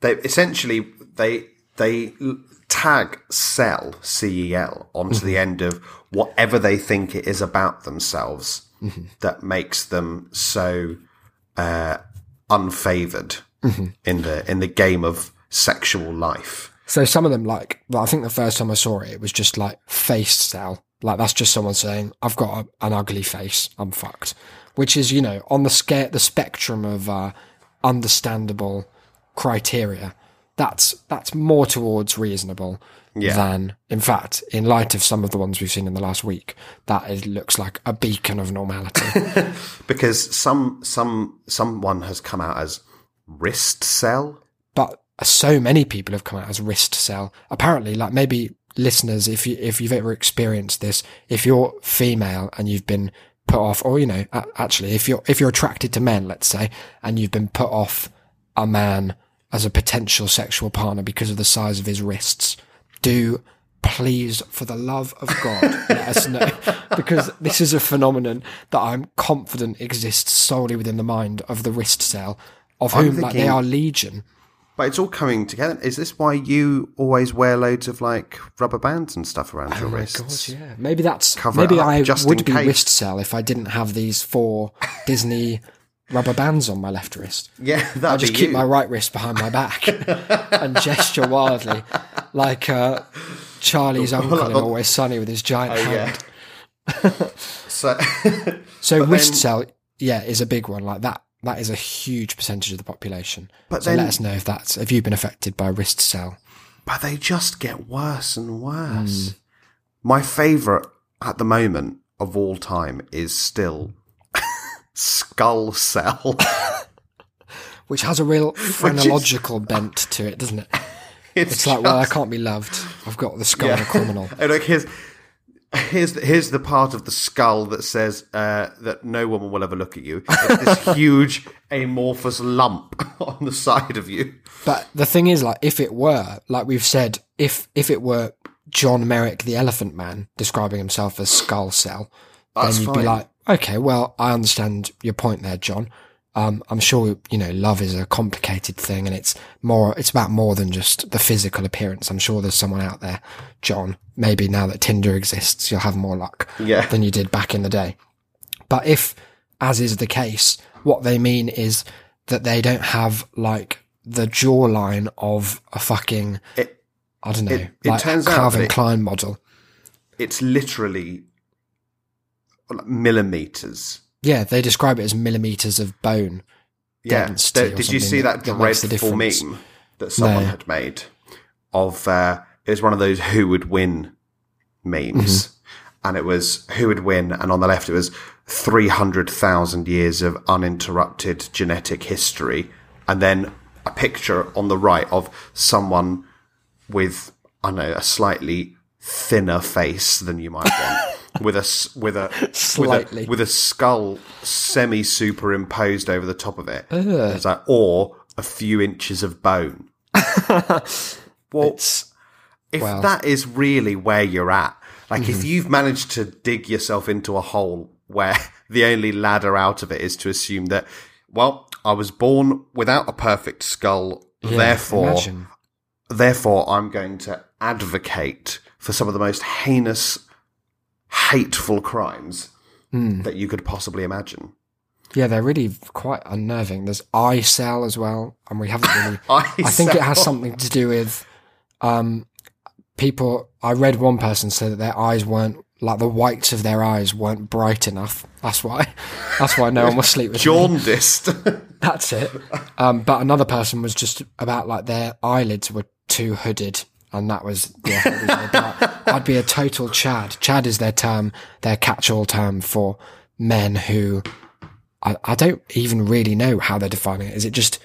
They essentially they they tag cell cel onto the end of whatever they think it is about themselves that makes them so uh, unfavored in the in the game of sexual life.
So some of them, like, well, I think the first time I saw it, it was just like face cell. Like that's just someone saying, "I've got a, an ugly face, I'm fucked," which is, you know, on the scale, the spectrum of uh, understandable criteria. That's that's more towards reasonable
Yeah.
than, in fact, in light of some of the ones we've seen in the last week, that is, looks like a beacon of normality. *laughs*
Because some some someone has come out as wrist cell.
but so many people have come out as wrist cell. Apparently, like maybe listeners, if you if you've ever experienced this, if you're female and you've been put off, or you know, actually, if you're if you're attracted to men, let's say, and you've been put off a man as a potential sexual partner because of the size of his wrists, do please, for the love of God, *laughs* let us know. Because this is a phenomenon that I'm confident exists solely within the mind of the wrist cell, of
I'm
whom like they are legion.
But it's all coming together. Is this why you always wear loads of like rubber bands and stuff around oh your
Oh my
wrists?
god, yeah. Maybe that's
Cover
maybe I
just
would be
case.
wrist cell if I didn't have these four *laughs* Disney rubber bands on my left wrist.
Yeah, *laughs*
I
that'd
just keep
you.
my right wrist behind my back *laughs* and gesture wildly, like uh, Charlie's uncle in Always Sunny with his giant
Oh,
hand.
yeah. *laughs* so
So wrist
then-
cell, yeah, is a big one. Like that, that is a huge percentage of the population.
But
so
then-
let us know if that's have you been affected by wrist cell?
but they just get worse and worse. My favourite at the moment of all time is still Skull Cell. *laughs*
Which has a real phrenological bent to it, doesn't it? *laughs* It's like, well, I can't be loved. I've got the skull of a criminal. *laughs*
Oh, look, here's here's the, here's the part of the skull that says uh, that no woman will ever look at you. It's this huge amorphous lump on the side of you.
But the thing is, like, if it were, like we've said, if if it were John Merrick, the Elephant Man, describing himself as Skull Cell,
That's
then you'd
fine.
be like, okay, well, I understand your point there, John. Um, I'm sure you know love is a complicated thing, and it's more. It's about more than just the physical appearance. I'm sure there's someone out there, John. Maybe now that Tinder exists, you'll have more luck
Yeah.
than you did back in the day. But if, as is the case, what they mean is that they don't have like the jawline of a fucking
It,
I don't know,
it- it
like
turns out
Calvin
it-
Klein model.
it's literally millimeters.
Yeah, they describe it as millimeters of bone
Yeah. did you see
something
that, dreadful meme that someone
No.
had made of uh, it was one of those who would win memes,
Mm-hmm.
and it was who would win, and on the left it was three hundred thousand years of uninterrupted genetic history, and then a picture on the right of someone with I don't know a slightly thinner face than you might want. *laughs* With a with a
Slightly.
with a, with a skull semi superimposed over the top of it, it's like or a few inches of bone. *laughs* well,
It's
if that is really where you're at, like
Mm-hmm.
if you've managed to dig yourself into a hole where *laughs* the only ladder out of it is to assume that, well, I was born without a perfect skull,
yeah,
therefore,
imagine.
therefore, I'm going to advocate for some of the most heinous, hateful crimes
Hmm.
that you could possibly imagine.
Yeah, they're really quite unnerving. There's eye cell as well, and we haven't really. *laughs*
I,
think it has something to do with um, people. I read one person say that their eyes weren't like the whites of their eyes weren't bright enough. That's why. *laughs* That's why no one was sleep with
jaundiced. *laughs*
That's it. Um, but another person was just about like their eyelids were too hooded. And that was, yeah, it was really dark. *laughs* I'd be a total Chad. Chad is their term, their catch-all term for men who I, I don't even really know how they're defining it. Is it just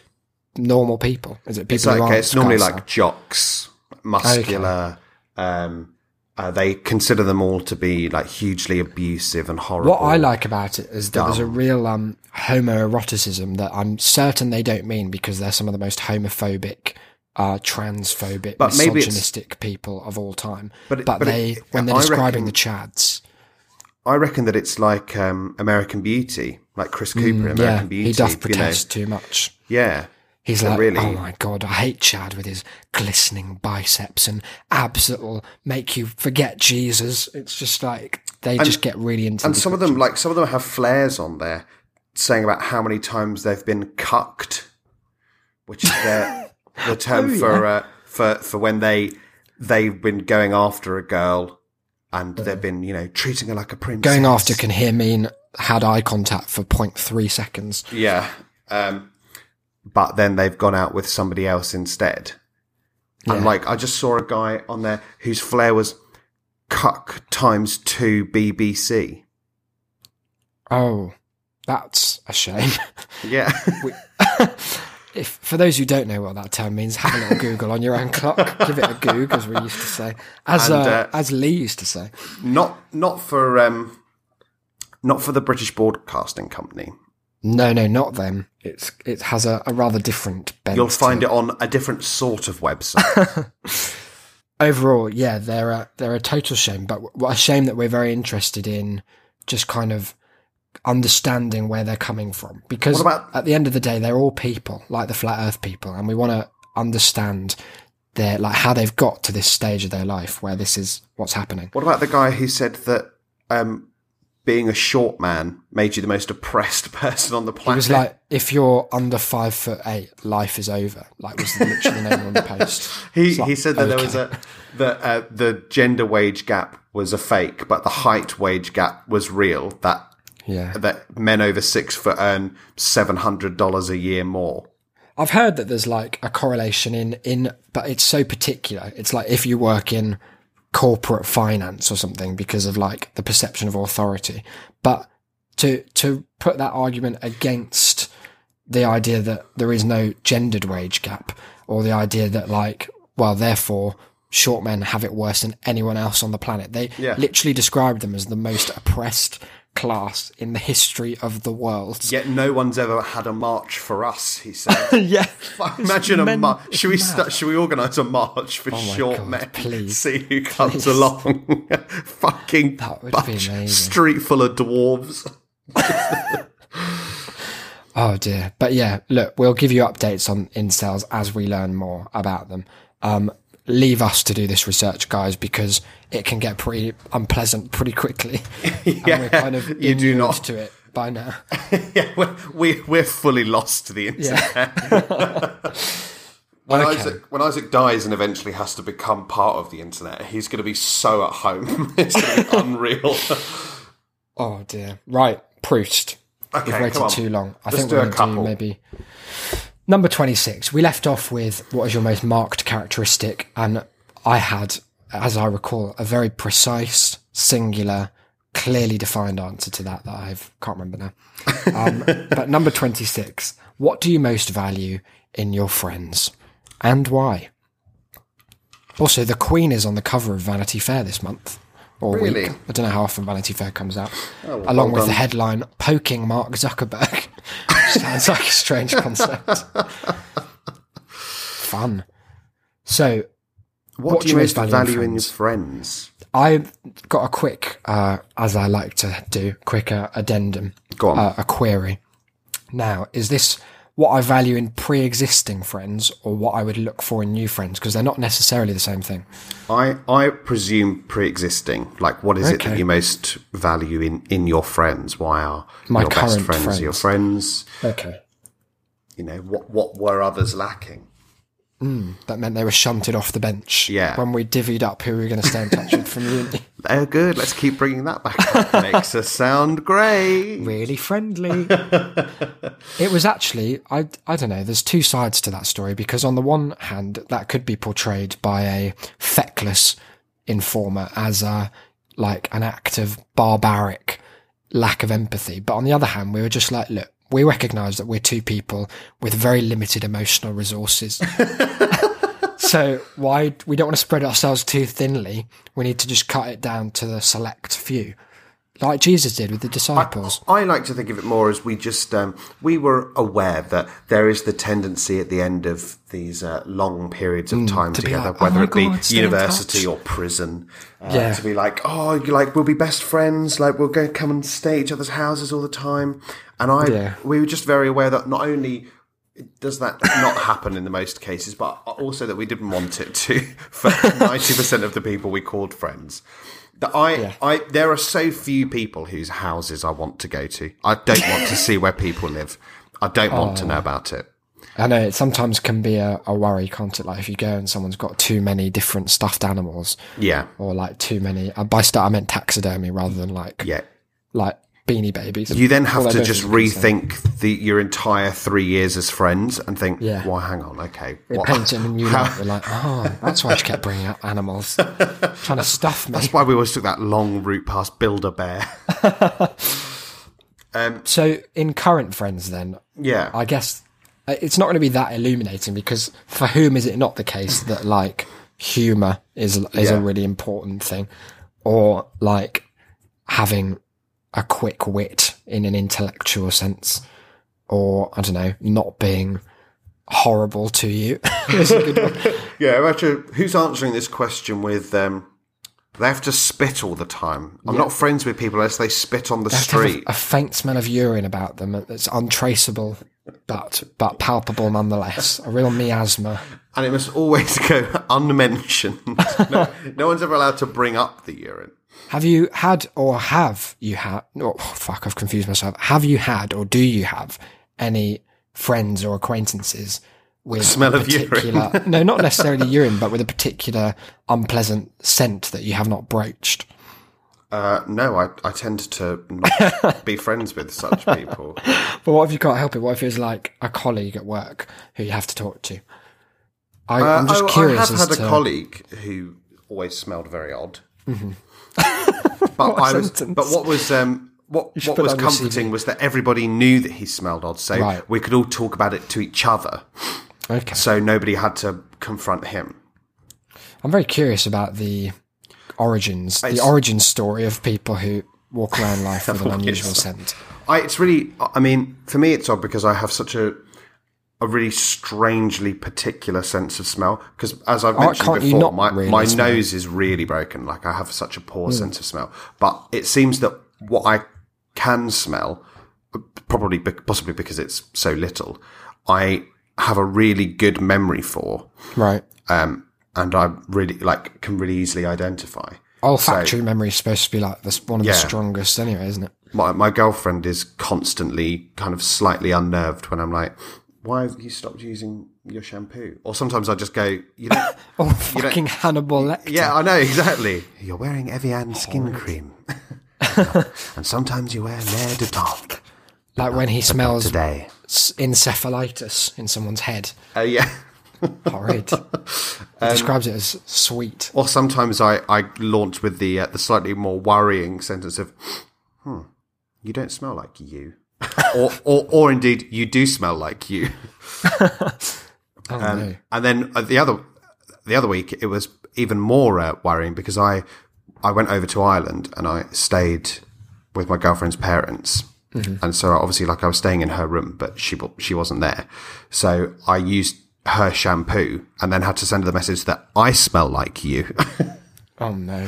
normal people? Is it people
It's like it's normally like jocks, muscular. Um, uh, they consider them all to be like hugely abusive and horrible.
What I like about it is that there's a real um, homoeroticism that I'm certain they don't mean because they're some of the most homophobic, uh, transphobic,
But
misogynistic people of all time.
But
But,
it- but
they,
it-
when they're
I
describing
reckon-
the Chads,
I reckon that it's like um, American Beauty, like Chris Cooper in American
Mm, yeah,
Beauty.
he doth
you know.
too much.
Yeah,
He's like,
really-
oh my god, I hate Chad with his glistening biceps and abs that'll make you forget Jesus. It's just like they just get really into.
and some of them, like some of them, have flares on there saying about how many times they've been cucked, which is their *laughs* the term
Oh,
for uh, for for when they they've been going after a girl and they've been you know treating her like a princess.
going after can hear mean had eye contact for 0.3 seconds.
Yeah. Um, but then they've gone out with somebody else instead. And like, I just saw a guy on there whose flair was cuck times two BBC.
Oh, that's a shame.
Yeah. *laughs* *laughs*
if for those who don't know what that term means, have a little *laughs* Google on your own clock. Give it a goog, as we used to say, as
And,
uh,
uh,
as Lee used to say.
not, not for, um, not for the British Broadcasting Company.
No, no, not them. It's it has a, a rather different bent.
You'll find it on a different sort of website. *laughs* *laughs*
overall, yeah, they're a, they're a total shame, but a shame that we're very interested in just kind of understanding where they're coming from. Because
about-
at the end of the day, they're all people, like the flat Earth people, and we want to understand their like how they've got to this stage of their life where this is what's happening.
what about the guy who said that, um, being a short man made you the most oppressed *laughs* person on the planet.
It was like if you're under five foot eight, life is over. Like was literally the name on the post. *laughs*
He
like,
he said that there was a that uh, the gender wage gap was a fake, but the height wage gap was real. That
yeah.
that men over six foot earn seven hundred dollars a year more.
I've heard that there's like a correlation in in, but it's so particular. It's like if you work in corporate finance or something because of like the perception of authority. But to to put that argument against the idea that there is no gendered wage gap or the idea that like well therefore short men have it worse than anyone else on the planet. They
Yeah.
literally describe them as the most oppressed class in the history of the world.
Yet no one's ever had a march for us. He said. *laughs*
yeah.
Imagine a march. Should we start, should we organise a march for
my
short
God,
men?
please. *laughs*
See who comes
Please.
along. *laughs* Fucking
That would be
bunch-
amazing.
street full of dwarves.
Oh dear. But yeah, look, we'll give you updates on incels as we learn more about them. Um, leave us to do this research, guys, because it can get pretty unpleasant pretty quickly. *laughs* and we're kind of
you do not.
to it by now. *laughs*
yeah, we're, we, we're fully lost to the internet.
Yeah. *laughs*
When,
Okay.
Isaac, when Isaac dies and eventually has to become part of the internet, he's going to be so at home. it's going to be unreal.
oh dear. Right. Proust.
Okay,
We've waited
come on.
too long. I
Let's
think we're going to do maybe number 26. We left off with what is your most marked characteristic, and I had, as I recall, a very precise, singular, clearly defined answer to that that I can't remember now. Um, *laughs* but number 26. What do you most value in your friends, and why? Also, the Queen is on the cover of Vanity Fair this month. Or
Really?
week. I don't know how often Vanity Fair comes out.
well,
along
well
with the headline "Poking Mark Zuckerberg." *laughs* *laughs* Sounds like a strange concept. Fun. So
What,
What
do you most value,
value in
your friends?
I got a quick, uh, as I like to do, quick uh, addendum,
Go on.
uh, a query. Now, is this what I value in pre-existing friends, or what I would look for in new friends? Because they're not necessarily the same thing.
I I presume pre-existing. Like, what is it that you most value in in your friends? Why are
My
your best
current
friends, your friends?
Okay.
You know, what what were others lacking?
Mm, that meant they were shunted off the bench.
Yeah.
When we divvied up who we were going to stay in touch with from uni. *laughs*
They're good. Let's keep bringing that back. up. *laughs* Makes us sound great.
really friendly. it was actually, I, I don't know, there's two sides to that story because on the one hand, that could be portrayed by a feckless informer as a, like an act of barbaric lack of empathy. But on the other hand, we were just like, look, we recognize that we're two people with very limited emotional resources. *laughs* So why we don't want to spread ourselves too thinly. We need to just cut it down to the select few, like Jesus did with the disciples.
I like to think of it more as we just um, we were aware that there is the tendency at the end of these uh, long periods of time
Mm, to
together,
like, "Oh
whether
my
it be
God, stay
university or prison, uh,
Yeah.
to be like, oh, you like we'll be best friends, like we'll go come and stay at each other's houses all the time, and I
Yeah.
we were just very aware that not only does that not happen in the most cases, but also that we didn't want it to *laughs* for ninety percent of the people we called friends. That I,
Yeah.
I, there are so few people whose houses I want to go to. I don't want to see where people live. I don't want to know about it.
I know it sometimes can be a, a worry, can't it? Like if you go and someone's got too many different stuffed animals,
Yeah,
or like too many. Uh, by stuff I meant taxidermy rather than like
yeah.
like beanie babies.
You then have to just
of them are the same.
rethink the your entire three years as friends and think,
Yeah.
well, hang on, okay,
It
what-
paints it in a new *laughs* light. We're like, oh, that's why she kept bringing up animals, *laughs* trying to stuff me.
that's why we always took that long route past Build-A-Bear. *laughs*
So in current friends, then
yeah,
I guess uh, it's not going to be that illuminating because for whom is it not the case that like humor is is
Yeah.
a really important thing, or like having a quick wit in an intellectual sense, or I don't know, not being horrible to you. *laughs* is a good one. *laughs*
yeah. Actually, who's answering this question with? Um, they have to spit all the time. I'm not friends with people unless they spit on the
They have to have
street.
a, a faint smell of urine about them that's untraceable, but but palpable nonetheless. A real miasma.
and it must always *laughs* go unmentioned. no, no one's ever allowed to bring up the urine.
Have you had or have you had? Oh, fuck, I've confused myself. Have you had or do you have any friends or acquaintances with
Smell
a
of urine.
particular? no, not necessarily *laughs* urine, but with a particular unpleasant scent that you have not broached.
Uh, no, I, I tend to not *laughs* be friends with such people. *laughs*
But what if you can't help it? What if it's like a colleague at work who you have to talk to? I,
Uh,
I'm just
oh,
curious.
I have
as
had a colleague who always smelled very odd. *laughs* but I was,
sentence.
but what was um, what what was
that on your
comforting was that everybody knew that he smelled odd, so
Right.
we could all talk about it to each other.
Okay.
So nobody had to confront him.
I'm very curious about the origins, the origin story of people who walk around life *laughs* with an unusual scent.
I, it's really, I mean, for me, it's odd because I have such a a really strangely particular sense of smell. Because as I've mentioned
can't
before, my,
really
my
smell?
nose is really broken. Like I have such a poor
Hmm.
sense of smell. But it seems that what I can smell, probably possibly because it's so little, I have a really good memory for,
Right.
um, and I really like can really easily identify.
Olfactory memory is supposed to be like this one of
Yeah.
the strongest anyway, isn't it?
my my girlfriend is constantly kind of slightly unnerved when I'm like, "Why have you stopped using your shampoo?" Or sometimes I just go, "You know, *laughs*
Oh, fucking Hannibal Lecter.
yeah, I know exactly. *laughs* You're wearing Evian skin cream, *laughs* and sometimes you wear L'Air du Temps."
Like when he smells
Today.
encephalitis in someone's head.
Oh yeah.
Horrid. he describes it as sweet.
Or sometimes I, I launch with the uh, the slightly more worrying sentence of, "Hmm, you don't smell like you," or, or or indeed you do smell like you. *laughs*
Oh,
Um,
no.
And then uh, the other the other week it was even more uh, worrying because I I went over to Ireland and I stayed with my girlfriend's parents. And so obviously like I was staying in her room but she she wasn't there. So I used her shampoo and then had to send her the message that I smell like you, *laughs*
Oh no.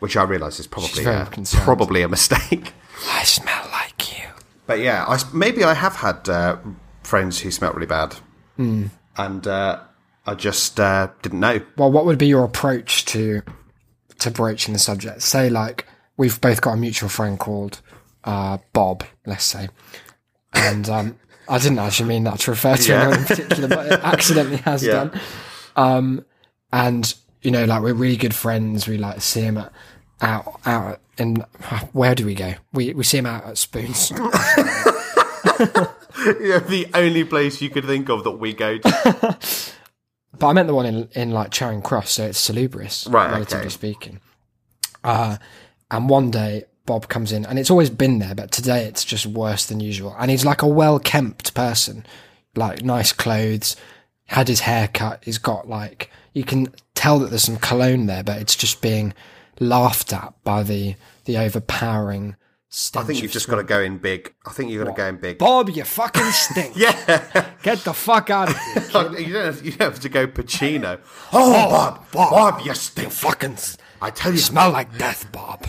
which I realise is probably uh, probably a mistake.
I smell.
But yeah, I, maybe I have had uh, friends who smelt really bad, and uh, I just uh, didn't know.
Well, what would be your approach to to broaching the subject? Say, like, we've both got a mutual friend called uh, Bob, let's say, and um, I didn't actually mean that to refer to
Yeah.
anyone in particular, but it *laughs* accidentally has
Yeah.
done. Um, and you know, like, we're really good friends. We like to see him at, out out in where do we go? We we see him out at Spoons. *laughs*
Yeah, the only place you could think of that we go to. *laughs*
But I meant the one in in like Charing Cross, so it's salubrious,
Right,
relatively
okay.
speaking. Uh, and one day Bob comes in, and it's always been there, but today it's just worse than usual. And he's like a well kempt person, like nice clothes, had his hair cut. He's got like you can tell that there's some cologne there, but it's just being laughed at by the the overpowering.
I think you've just got to go in big. I think you've got to go in big.
Bob, you fucking stink. *laughs*
Yeah,
Get the fuck out of here. *laughs*
you don't have, you don't have to go Pacino. *laughs* Oh, Bob, Bob, Bob, you stink.
Fucking
I tell you,
smell like death, Bob.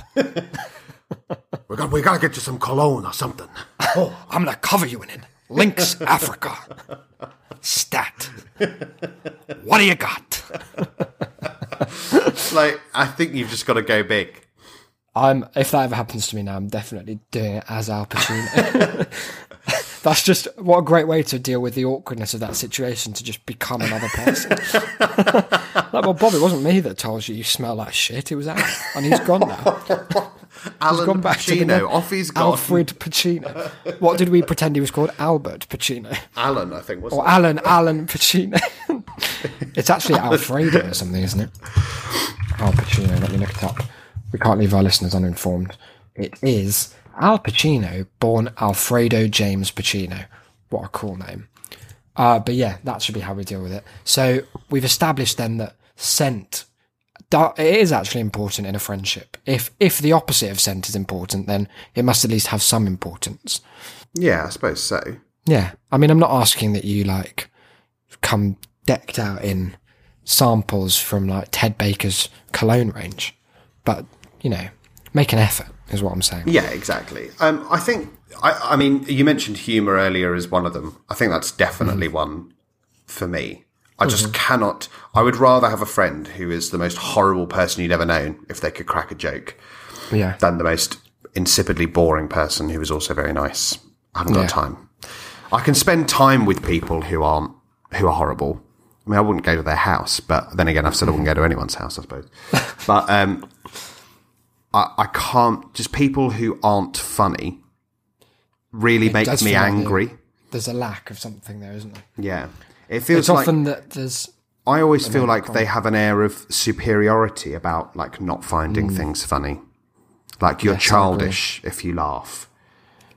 we got we got to get you some cologne or something.
Oh, I'm gonna cover you in it. Lynx Africa. Stat. What do you got?
like, I think you've just got to go big.
I'm if that ever happens to me now, I'm definitely doing it as Al Pacino. *laughs* That's just what a great way to deal with the awkwardness of that situation to just become another person. *laughs* like, well, Bob, it wasn't me that told you you smell like shit. It was Al, and he's gone now. *laughs*
Alan
gone back to the
Pacino, off he's gone.
Alfred Pacino. What did we pretend he was called? Albert Pacino.
Alan, I think was.
Or Alan Alan Pacino. it's actually Alfredo or something, isn't it? Al Pacino, let me look it up. We can't leave our listeners uninformed. It is Al Pacino, born Alfredo James Pacino. What a cool name. Uh, but yeah, that should be how we deal with it. So we've established then that scent it is actually important in a friendship. If if the opposite of scent is important, then it must at least have some importance.
Yeah, I suppose so.
Yeah. I mean, I'm not asking that you like come decked out in samples from like Ted Baker's cologne range, but you know, make an effort is what I'm saying.
Yeah, exactly. Um, I think. I, I mean, you mentioned humour earlier as one of them. I think that's definitely one for me. I just cannot. I would rather have a friend who is the most horrible person you'd ever known if they could crack a joke
Yeah.
than the most insipidly boring person who is also very nice. I haven't got
Yeah.
time. I can spend time with people who aren't who are horrible. I mean, I wouldn't go to their house, but then again, I've said I wouldn't go to anyone's house, I suppose. *laughs* but um, I, I can't. Just people who aren't funny really make
does
me
feel like
angry.
There's a lack of something there, isn't there?
Yeah, it feels
It's
like
often that there's
I always feel like they have an air of superiority about like not finding things funny. Like you're
Mm. Yes,
childish if you laugh.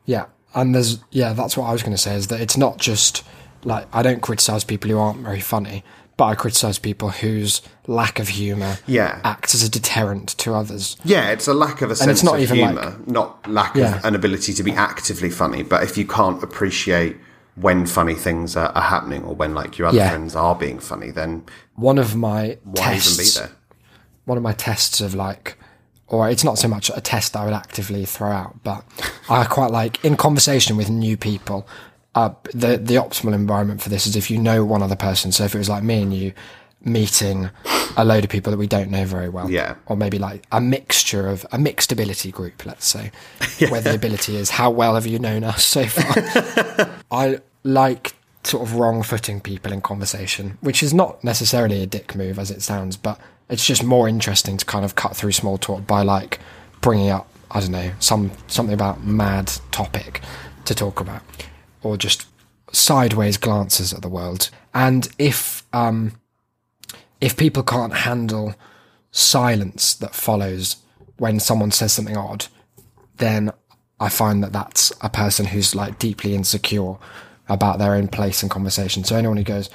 Yeah, and there's yeah, that's what I was going to say is that it's not just like I don't criticize people who aren't very funny, but I criticize people whose lack of humor
Yeah.
acts as a deterrent to others.
Yeah, it's a lack of a sense
it's not
of
even
humour, not lack
Yeah.
of an ability to be actively funny. But if you can't appreciate when funny things are, are happening or when like your other
Yeah.
friends are being funny, then
One of my
why
tests,
even be there?
one of my tests of like, or it's not so much a test I would actively throw out, but I quite like in conversation with new people. Uh, the the optimal environment for this is if you know one other person. So if it was like me and you meeting a load of people that we don't know very well,
Yeah.
or maybe like a mixture of a mixed ability group, let's say, *laughs* where the ability is how well have you known us so far. *laughs* I like sort of wrong footing people in conversation, which is not necessarily a dick move as it sounds, but it's just more interesting to kind of cut through small talk by like bringing up I don't know some something about mad topic, to talk about, or just sideways glances at the world. And if um, if people can't handle silence that follows when someone says something odd, then I find that that's a person who's like deeply insecure about their own place in conversation. So anyone who goes,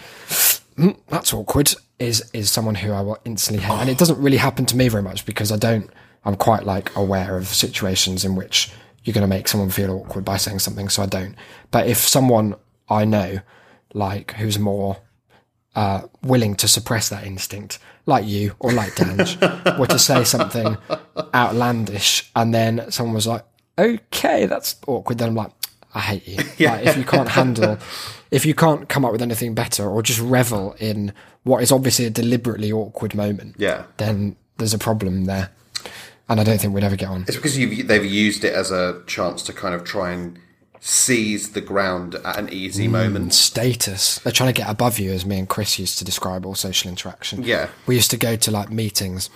mm, "That's awkward," is is someone who I will instantly hate. And it doesn't really happen to me very much because I don't. I'm quite like aware of situations in which you're going to make someone feel awkward by saying something, so I don't. But if someone I know, like who's more uh, willing to suppress that instinct, like you or like Dange, *laughs* were to say something outlandish, and then someone was like, "Okay, that's awkward," then I'm like, "I hate you." *laughs* Like, if you can't handle, if you can't come up with anything better, or just revel in what is obviously a deliberately awkward moment,
Yeah.
then there's a problem there, and I don't think we'd ever get on.
It's because you've, they've used it as a chance to kind of try and seize the ground at an easy
Mm.
moment.
status. They're trying to get above you, as me and Chris used to describe all social interaction.
Yeah.
We used to go to like meetings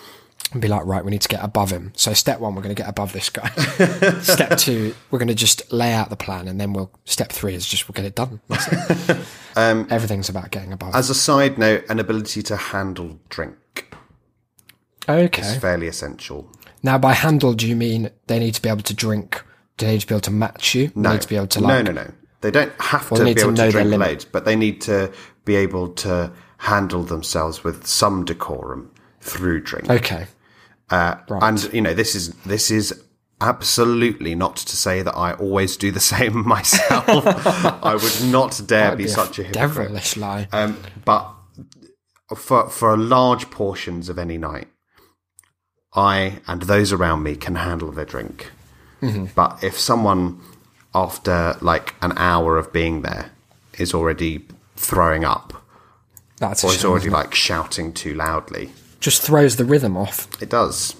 and be like, right, we need to get above him. So step one, we're going to get above this guy. *laughs* step two, we're going to just lay out the plan, and then we'll. Step three is just we'll get it done. It. *laughs* Everything's about getting above.
Um, As a side note, an ability to handle drink
okay.
is fairly essential.
Now, by handle, do you mean they need to be able to drink? Do they need to be able to match you?
No.
They need to be able to like.
no, no, no. They don't have
Well,
to be
to
able to drink loads, but they need to be able to handle themselves with some decorum through drink.
Okay.
Uh,
Right.
And you know, this is this is absolutely not to say that I always do the *laughs* same myself. *laughs* I would not dare
That'd
be, such a hypocrite.
devilish lie.
Um, but for for large portions of any night, I and those around me can handle their drink.
Mm-hmm.
But if someone after like an hour of being there is already throwing up
That's
or is
shame,
already
isn't
like shouting too loudly,
just throws the rhythm off
it does.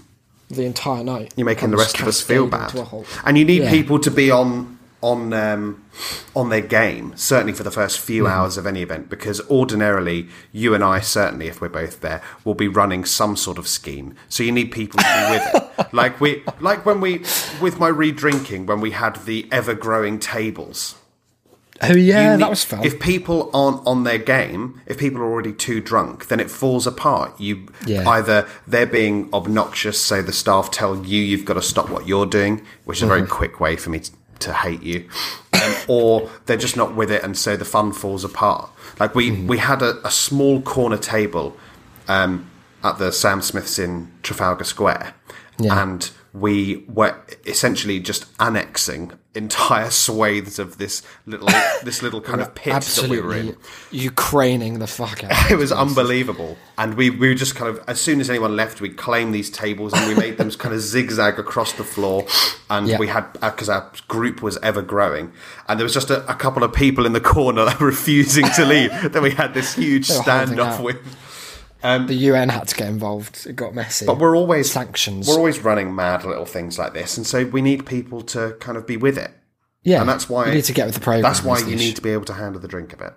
the entire night.
You're making the rest of us feel bad,
to a halt.
and you need
Yeah.
people to be on on um, on their game. Certainly for the first few
Mm-hmm.
hours of any event, because ordinarily you and I, certainly if we're both there, will be running some sort of scheme. So you need people to be with it. *laughs* Like we, like when we with my re-drinking when we had the ever growing tables.
Oh yeah,
You
that was fun.
If people aren't on their game, if people are already too drunk, then it falls apart. You
Yeah.
either they're being obnoxious, so the staff tell you you've got to stop what you're doing, which is a very
Mm-hmm.
quick way for me to, to hate you, um, or they're just not with it, and so the fun falls apart. Like we
Mm-hmm.
we had a, a small corner table um, at the Sam Smiths in Trafalgar Square,
Yeah.
and we were essentially just annexing entire swathes of this little *laughs* this little kind of pit that we were in.
Ukraining the fuck out. *laughs*
It was unbelievable, and we we were just kind of as soon as anyone left, we claimed these tables and we made them *laughs* kind of zigzag across the floor, and
Yeah.
we had uh, because our group was ever growing, and there was just a, a couple of people in the corner that were refusing to leave. then we had this huge standoff
out.
With.
the UN had to get involved. It got messy.
But we're always
Sanctions.
We're always running mad little things like this, and so we need people to kind of be with it.
yeah,
and that's why
you need to get with the program.
That's why you need to be able to handle the drink a bit.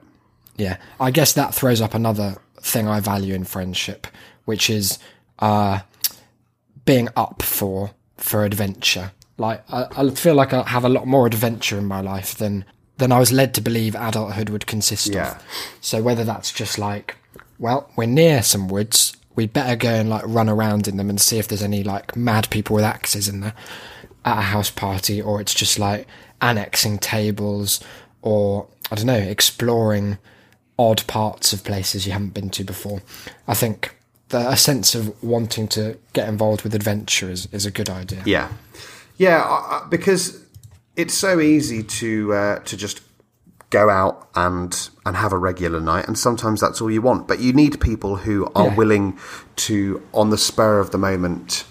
Yeah, I guess that throws up another thing I value in friendship, which is uh, being up for for adventure. Like I, I feel like I have a lot more adventure in my life than than I was led to believe adulthood would consist
Yeah.
of. So whether that's just like, well, we're near some woods, We'd better go and like run around in them and see if there's any like mad people with axes in there at a house party, or it's just like annexing tables, or I don't know, exploring odd parts of places you haven't been to before. I think the, a sense of wanting to get involved with adventure is, is a good idea.
Yeah, yeah, because it's so easy to uh, to just go out and and have a regular night, and sometimes that's all you want. But you need people who are
Yeah.
willing to, on the spur of the moment,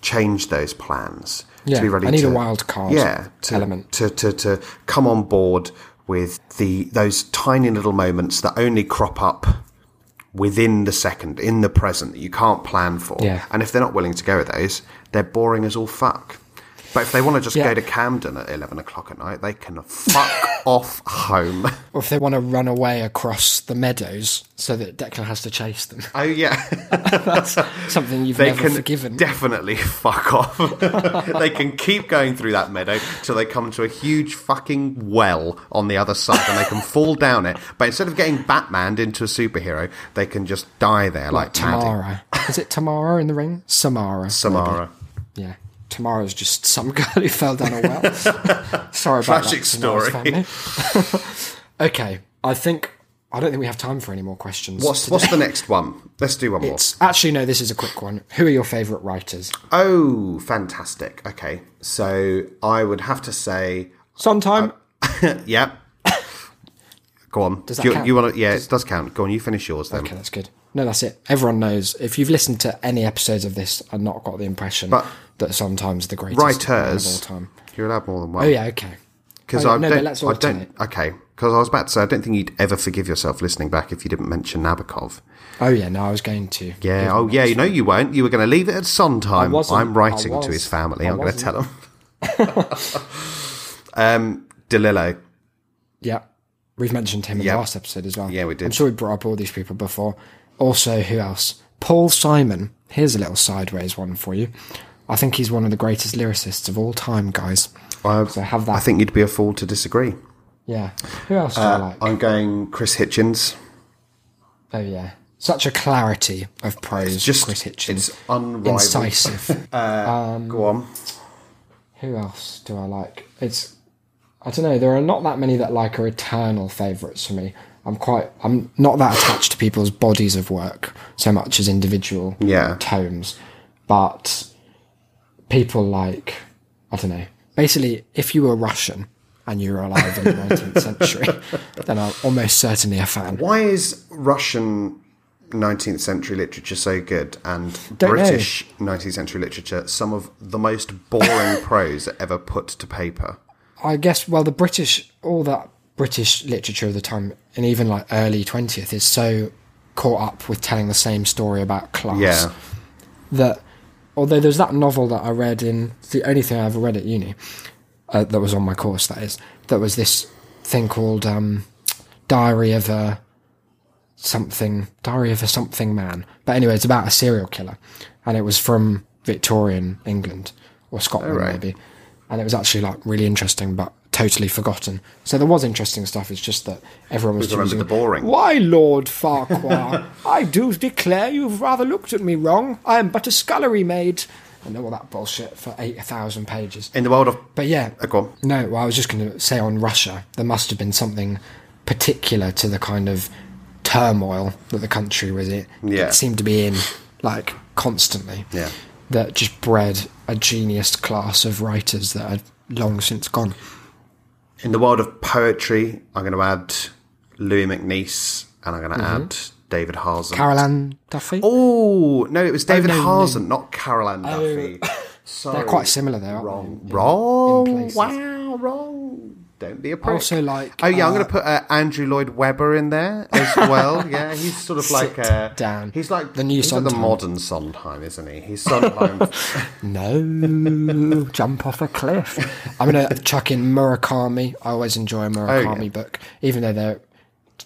change those plans.
Yeah,
to be ready
I need
to,
a wild card
yeah, to,
element.
to to to come on board with the those tiny little moments that only crop up within the second, in the present, that you can't plan for.
Yeah.
And if they're not willing to go with those, they're boring as all fuck. But if they want to just
Yeah.
go to Camden at 11 o'clock at night, they can fuck *laughs* off home.
Or if they want to run away across the meadows so that Declan has to chase them.
Oh, yeah. *laughs* *laughs*
That's something you've
They
never
can
forgiven.
definitely fuck off. they can keep going through that meadow till they come to a huge fucking well on the other side and they can fall down it. But instead of getting Batmaned into a superhero, they can just die there like,
like. Tamara. Is it Tamara in the ring? Samara.
Samara.
maybe. Yeah. Tamara's just some *laughs* girl who fell down a well. *laughs* Sorry about
Tragic
that.
Story. *laughs*
okay. I think I don't think we have time for any more questions.
What's, what's the next one? Let's do one more.
It's actually no. This is a quick one. Who are your favourite writers?
Oh, fantastic. Okay. So I would have to say,
Sondheim.
Uh, yep. Go on.
Does that
you,
count?
you want to? Yeah, it does count. Go on. You finish yours then.
Okay, that's good. No, that's it. Everyone knows. If you've listened to any episodes of this and not got the impression
But-
that sometimes the greatest man of all
Writers.
time.
You're allowed more than one.
Oh yeah, okay.
Because
Oh, yeah,
I
no,
don't.
but
I
alternate.
don't. Okay. Because I was about to say, I don't think you'd ever forgive yourself listening back if you didn't mention Nabokov.
Oh yeah, no, I was going to.
Yeah. Oh yeah. You know you won't. You were going to leave it at Sondheim. I'm writing to his family.
I
I'm going to tell him. *laughs* *laughs* um, DeLillo.
Yeah, we've mentioned him in
Yeah.
the last episode as well.
Yeah, we did.
I'm sure we brought up all these people before. Also, who else? Paul Simon. Here's a little sideways one for you. I think he's one of the greatest lyricists of all time, guys.
I,
So have that.
I think you'd be a fool to disagree.
Yeah. Who else do I uh, like?
I'm going Chris Hitchens.
Oh yeah, such a clarity of prose.
Just
Chris Hitchens.
It's unrivaled.
incisive. *laughs*
Uh, um, go on.
Who else do I like? It's I don't know. There are not that many that like are eternal favourites for me. I'm quite. I'm not that attached to people's bodies of work so much as individual
Yeah.
tomes, but people like I don't know. Basically, if you were Russian and you were alive in the *laughs* 19th century, then I'm almost certainly a fan.
Why is Russian 19th century literature so good and
Don't know.
British 19th century literature some of the most boring *laughs* prose ever put to paper?
I guess well the British all that British literature of the time and even like early 20th is so caught up with telling the same story about class
Yeah.
that although there's that novel that I read in the only thing I ever read at uni uh, that was on my course that is that was this thing called um, Diary of a something Diary of a something man. But anyway it's about a serial killer. And it was from Victorian England or Scotland
right.
maybe. And it was actually like really interesting but totally forgotten so there was interesting stuff it's just that everyone was choosing
the boring.
why, Lord Farquhar, *laughs* I do declare you've rather looked at me wrong. I am but a scullery maid. I know all that bullshit for 8,000 pages.
In the world of.
But yeah,
Uh, go on.
no, well, I was just going to say on Russia, there must have been something particular to the kind of turmoil that the country was in.
Yeah.
It seemed to be in, like, constantly.
Yeah.
That just bred a genius class of writers that had long since gone.
In the world of poetry, I'm going to add Louis MacNeice and I'm going to mm-hmm. add David Hazen.
Carol Ann Duffy?
Oh, no, it was oh, David
no, no.
Not Carol Ann oh. Duffy. Sorry. *laughs*
They're quite similar, though, aren't
Wrong.
they? in-
wrong.
in
wow, wrong. Don't be a prick.
Also like,
Oh yeah, I'm
uh,
going to put uh, Andrew Lloyd Webber in there as well. *laughs* yeah, he's sort of like uh,
down.
He's like
The new
he's like the
Sondheim.
modern Sondheim, isn't he? He's Sondheim. *laughs*
No, jump off a cliff. I'm going to chuck in Murakami. I always enjoy a Murakami
Oh, yeah.
book, even though they're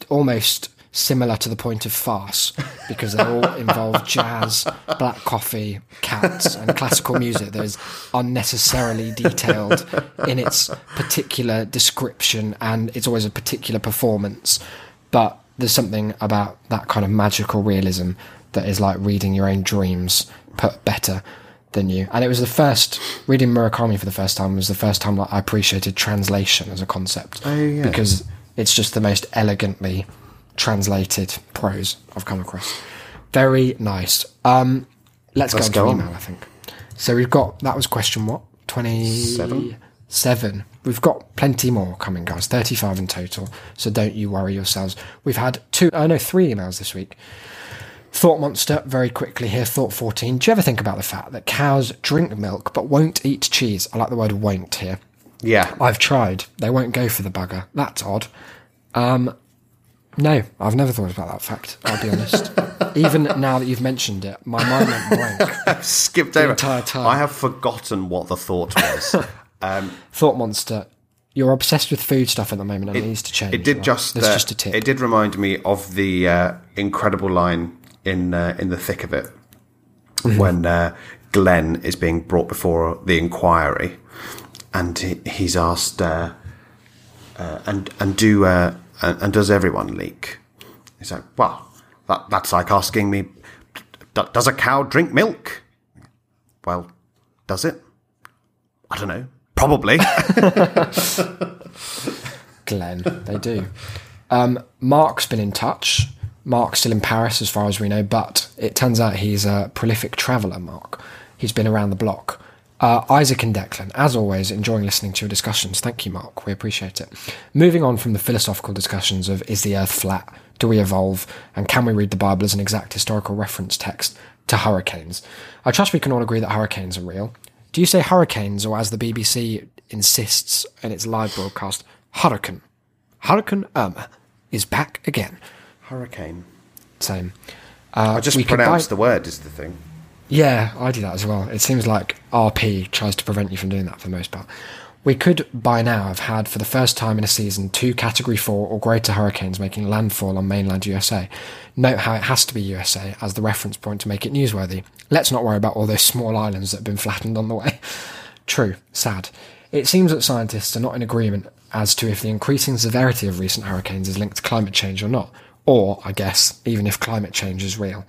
almost similar to the point of farce because they all *laughs* involve jazz, black coffee, cats, and classical music that is unnecessarily detailed in its particular description and it's always a particular performance. But there's something about that kind of magical realism that is like reading your own dreams put better than you. And it was the first reading Murakami for the first time was the first time that I appreciated translation as a concept.
Oh, yeah.
Because it's just the most elegantly translated prose I've come across. Very nice. Um, let's,
Let's
go,
go
on email, I think. So we've got that was question what? Twenty
Seven.
Seven. We've got plenty more coming, guys. Thirty-five in total. So don't you worry yourselves. We've had two. Oh no, three emails this week. Thought Monster, very quickly here. Thought 14. Do you ever think about the fact that cows drink milk but won't eat cheese? I like the word won't here.
yeah,
I've tried. They won't go for the bugger. That's odd. Um, No, I've never thought about that fact. I'll be honest. *laughs* Even now that you've mentioned it, my mind went blank.
Skipped over.
entire time.
I have forgotten what the thought was. *laughs* um,
Thought monster. You're obsessed with food stuff at the moment, and it, needs to change.
it did
right?
just.
That's
uh,
just a tip.
It did remind me of the uh, incredible line in uh, in the thick of it
Mm-hmm.
when uh, Glenn is being brought before the inquiry, and he, he's asked, uh, uh, and and do uh, and, and does everyone leak? He's like, well, that that's like asking me, "D- does a cow drink milk? Well, does it? I don't know. Probably. *laughs*
Glenn. They do. Um, Mark's been in touch. Mark's still in Paris, as far as we know, but it turns out he's a prolific traveller, Mark. He's been around the block. Uh, Isaac and Declan, as always, enjoying listening to your discussions. Thank you, Mark. We appreciate it. Moving on from the philosophical discussions of is the earth flat? Do we evolve? And can we read the Bible as an exact historical reference text to hurricanes? I trust we can all agree that hurricanes are real. Do you say hurricanes, or as the BBC insists in its live broadcast, hurricane? Hurricane Irma is back again.
Hurricane.
Same. Uh,
I just
could
pronounced
buy-
the word is the thing.
Yeah, I do that as well. It seems like RP tries to prevent you from doing that for the most part. We could by now have had, for the first time in a season, two Category 4 or greater hurricanes making landfall on mainland USA. Note how it has to be USA as the reference point to make it newsworthy. Let's not worry about all those small islands that have been flattened on the way. *laughs* True, sad. It seems that scientists are not in agreement as to if the increasing severity of recent hurricanes is linked to climate change or not, or, I guess, even if climate change is real.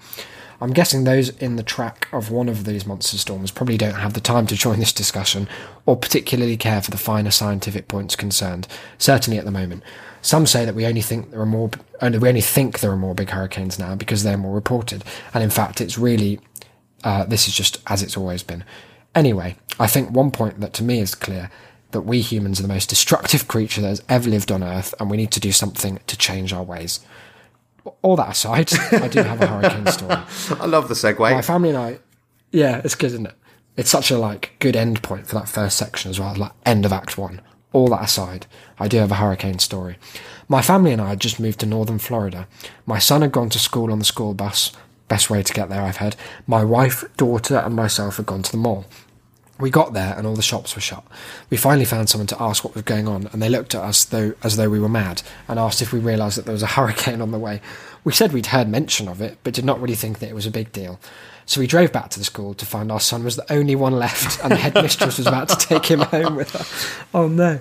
I'm guessing those in the track of one of these monster storms probably don't have the time to join this discussion or particularly care for the finer scientific points concerned, certainly at the moment. Some say that we only think there are more only we only think there are more big hurricanes now because they're more reported, and in fact it's really uh, this is just as it's always been. Anyway, I think one point that to me is clear that we humans are the most destructive creature that has ever lived on Earth, and we need to do something to change our ways. All that aside, I do have a hurricane story. *laughs*
I love the segue.
My family and I, yeah, it's good, isn't it? It's such a like good end point for that first section as well, like end of Act One. All that aside, I do have a hurricane story. My family and I had just moved to northern Florida. My son had gone to school on the school bus. Best way to get there, I've heard. My wife, daughter, and myself had gone to the mall. We got there and all the shops were shut. We finally found someone to ask what was going on, and they looked at us though as though we were mad and asked if we realised that there was a *laughs* hurricane on the way. We said we'd heard mention of it, but did not really think that it was a big deal. So we drove back to the school to find our son was the only one left, and the headmistress was about to take him *laughs* home with her. Oh no.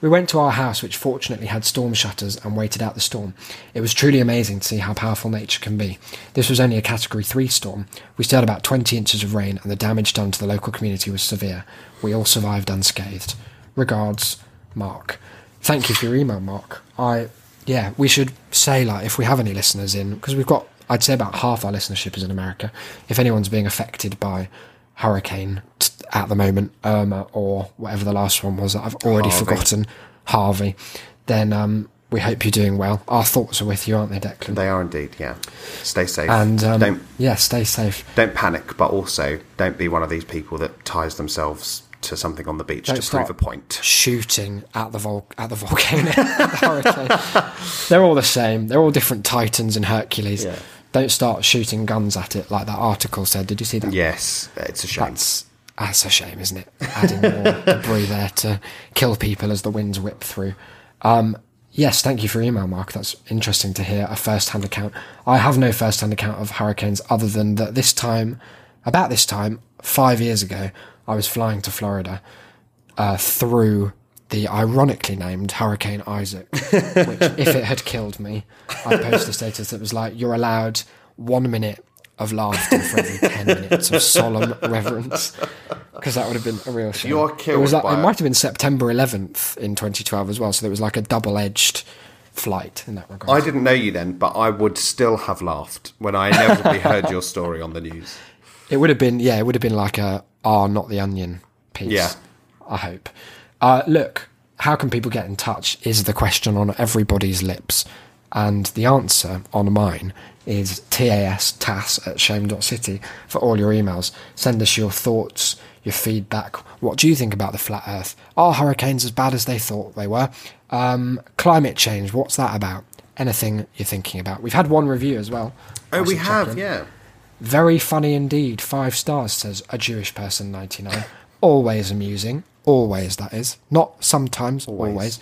We went to our house, which fortunately had storm shutters, and waited out the storm. It was truly amazing to see how powerful nature can be. This was only a Category 3 storm. We still had about 20 inches of rain, and the damage done to the local community was severe. We all survived unscathed. Regards, Mark. Thank you for your email, Mark. I, yeah, we should say, like, if we have any listeners in, because we've got, I'd say about half our listenership is in America. If anyone's being affected by hurricane t- at the moment, Irma or whatever the last one was that I've already
Harvey.
forgotten, Harvey, then um, we hope you're doing well. Our thoughts are with you, aren't they, Declan?
They are indeed, yeah. Stay safe.
and um,
don't
yeah, stay safe.
don't panic, but also don't be one of these people that ties themselves to something on the beach
Don't
to prove a point.
shooting at the vol- at the volcano, *laughs* the hurricane. They're all the same. They're all different titans and Hercules.
Yeah.
Don't start shooting guns at it like that article said. Did you see that?
Yes, it's a shame.
That's that's a shame, isn't it? Adding more *laughs* debris there to kill people as the winds whip through. Um, yes, thank you for your email, Mark. That's interesting to hear a first-hand account. I have no first-hand account of hurricanes other than that this time, about this time, five years ago, I was flying to Florida uh, through the ironically named Hurricane Isaac, *laughs* which, if it had killed me, I'd post a status that was like, "You're allowed one minute of laughter for every ten minutes of solemn reverence," because that would have been a real shame.
You are
It
killed
was like,
by
it might have been September 11th in 2012 as well, so there was like a double-edged flight in that regard.
I didn't know you then, but I would still have laughed when I inevitably *laughs* heard your story on the news.
It would have been, yeah, it would have been like a "are not the onion" piece.
Yeah.
I hope. Uh, look, how can people get in touch? Is the question on everybody's lips, and the answer on mine is tas tas at shame.city for all your emails. Send us your thoughts, your feedback. What do you think about the flat Earth? Are hurricanes as bad as they thought they were? Um, climate change, what's that about? anything you're thinking about. We've had one review as well.
Oh, we have, yeah.
Very funny indeed. Five stars, says a Jewish person 99. always amusing. Always, that is. Not sometimes, always.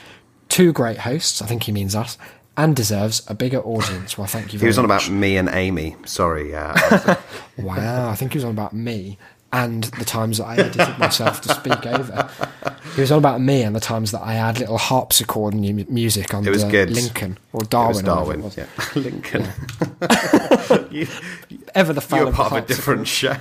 Two great hosts, I think he means us, and deserves a bigger audience. Well, thank you
He was on
much.
about me and Amy. Sorry, uh, *laughs* *laughs*
Wow, I think he was on about me and the times that I edited myself to speak over. He was on about me and the times that I had little harpsichord mu- music on
It was
the
good.
Lincoln or
it
Darwin.
was
or whatever
Darwin. Yeah. *laughs* Lincoln. you,
Ever the fan
you're part of a different show.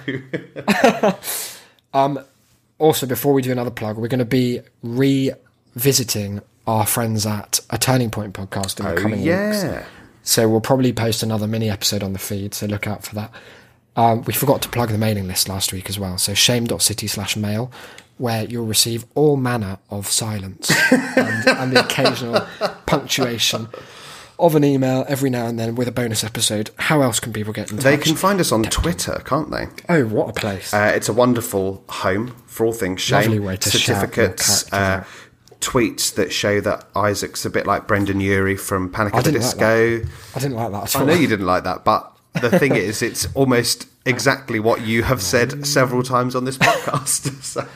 Also, before we do another plug, we're going to be revisiting our friends at a Turning Point podcast in the
oh,
coming weeks.
yeah.
So we'll probably post another mini episode on the feed, so look out for that. Um, we forgot to plug the mailing list last week as well. So shame.city slash mail, where you'll receive all manner of silence *laughs* and, and the occasional punctuation of an email every now and then with a bonus episode. How else can people get in touch?
They can find us on Twitter, can't they?
Oh, what a place.
Uh, it's a wonderful home for all things shame.
Lovely way to
certificates, uh, tweets that show that Isaac's a bit like Brendon Urie from Panic
I
at the
didn't like
Disco.
I didn't like that at all.
I know you didn't like that, but the thing *laughs* is, it's almost exactly what you have said several times on this podcast. *laughs* so,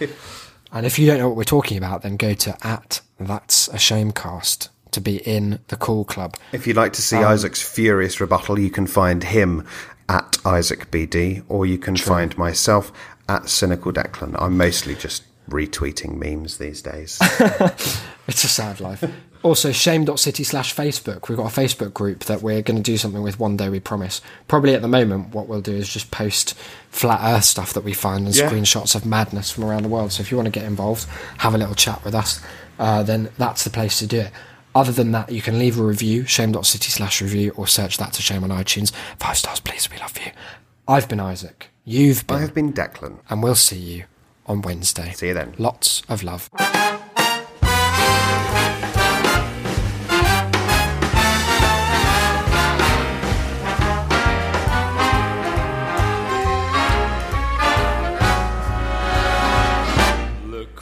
And if you don't know what we're talking about, then go to at That's a Shamecast to be in the cool club.
if you'd like to
Um,
see Isaac's furious rebuttal, you can find him at Isaac BD, or you can find myself at Cynical Declan. I'm mostly just retweeting memes these days. *laughs*
It's a sad life. Also, shame.city slash Facebook. We've got a Facebook group that we're going to do something with one day, we promise. Probably at the moment, what we'll do is just post flat earth stuff that we find and
Yeah.
screenshots of madness from around the world. So if you want to get involved, have a little chat with us, uh, then that's the place to do it. Other than that, you can leave a review, shame.city slash review, or search that to shame on iTunes. Five stars, please. We love you. I've been Isaac. You've been.
I have been Declan.
and we'll see you on Wednesday.
See you then.
Lots of love.
Look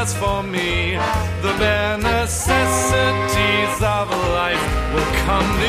Just for me. The bare necessities of life will come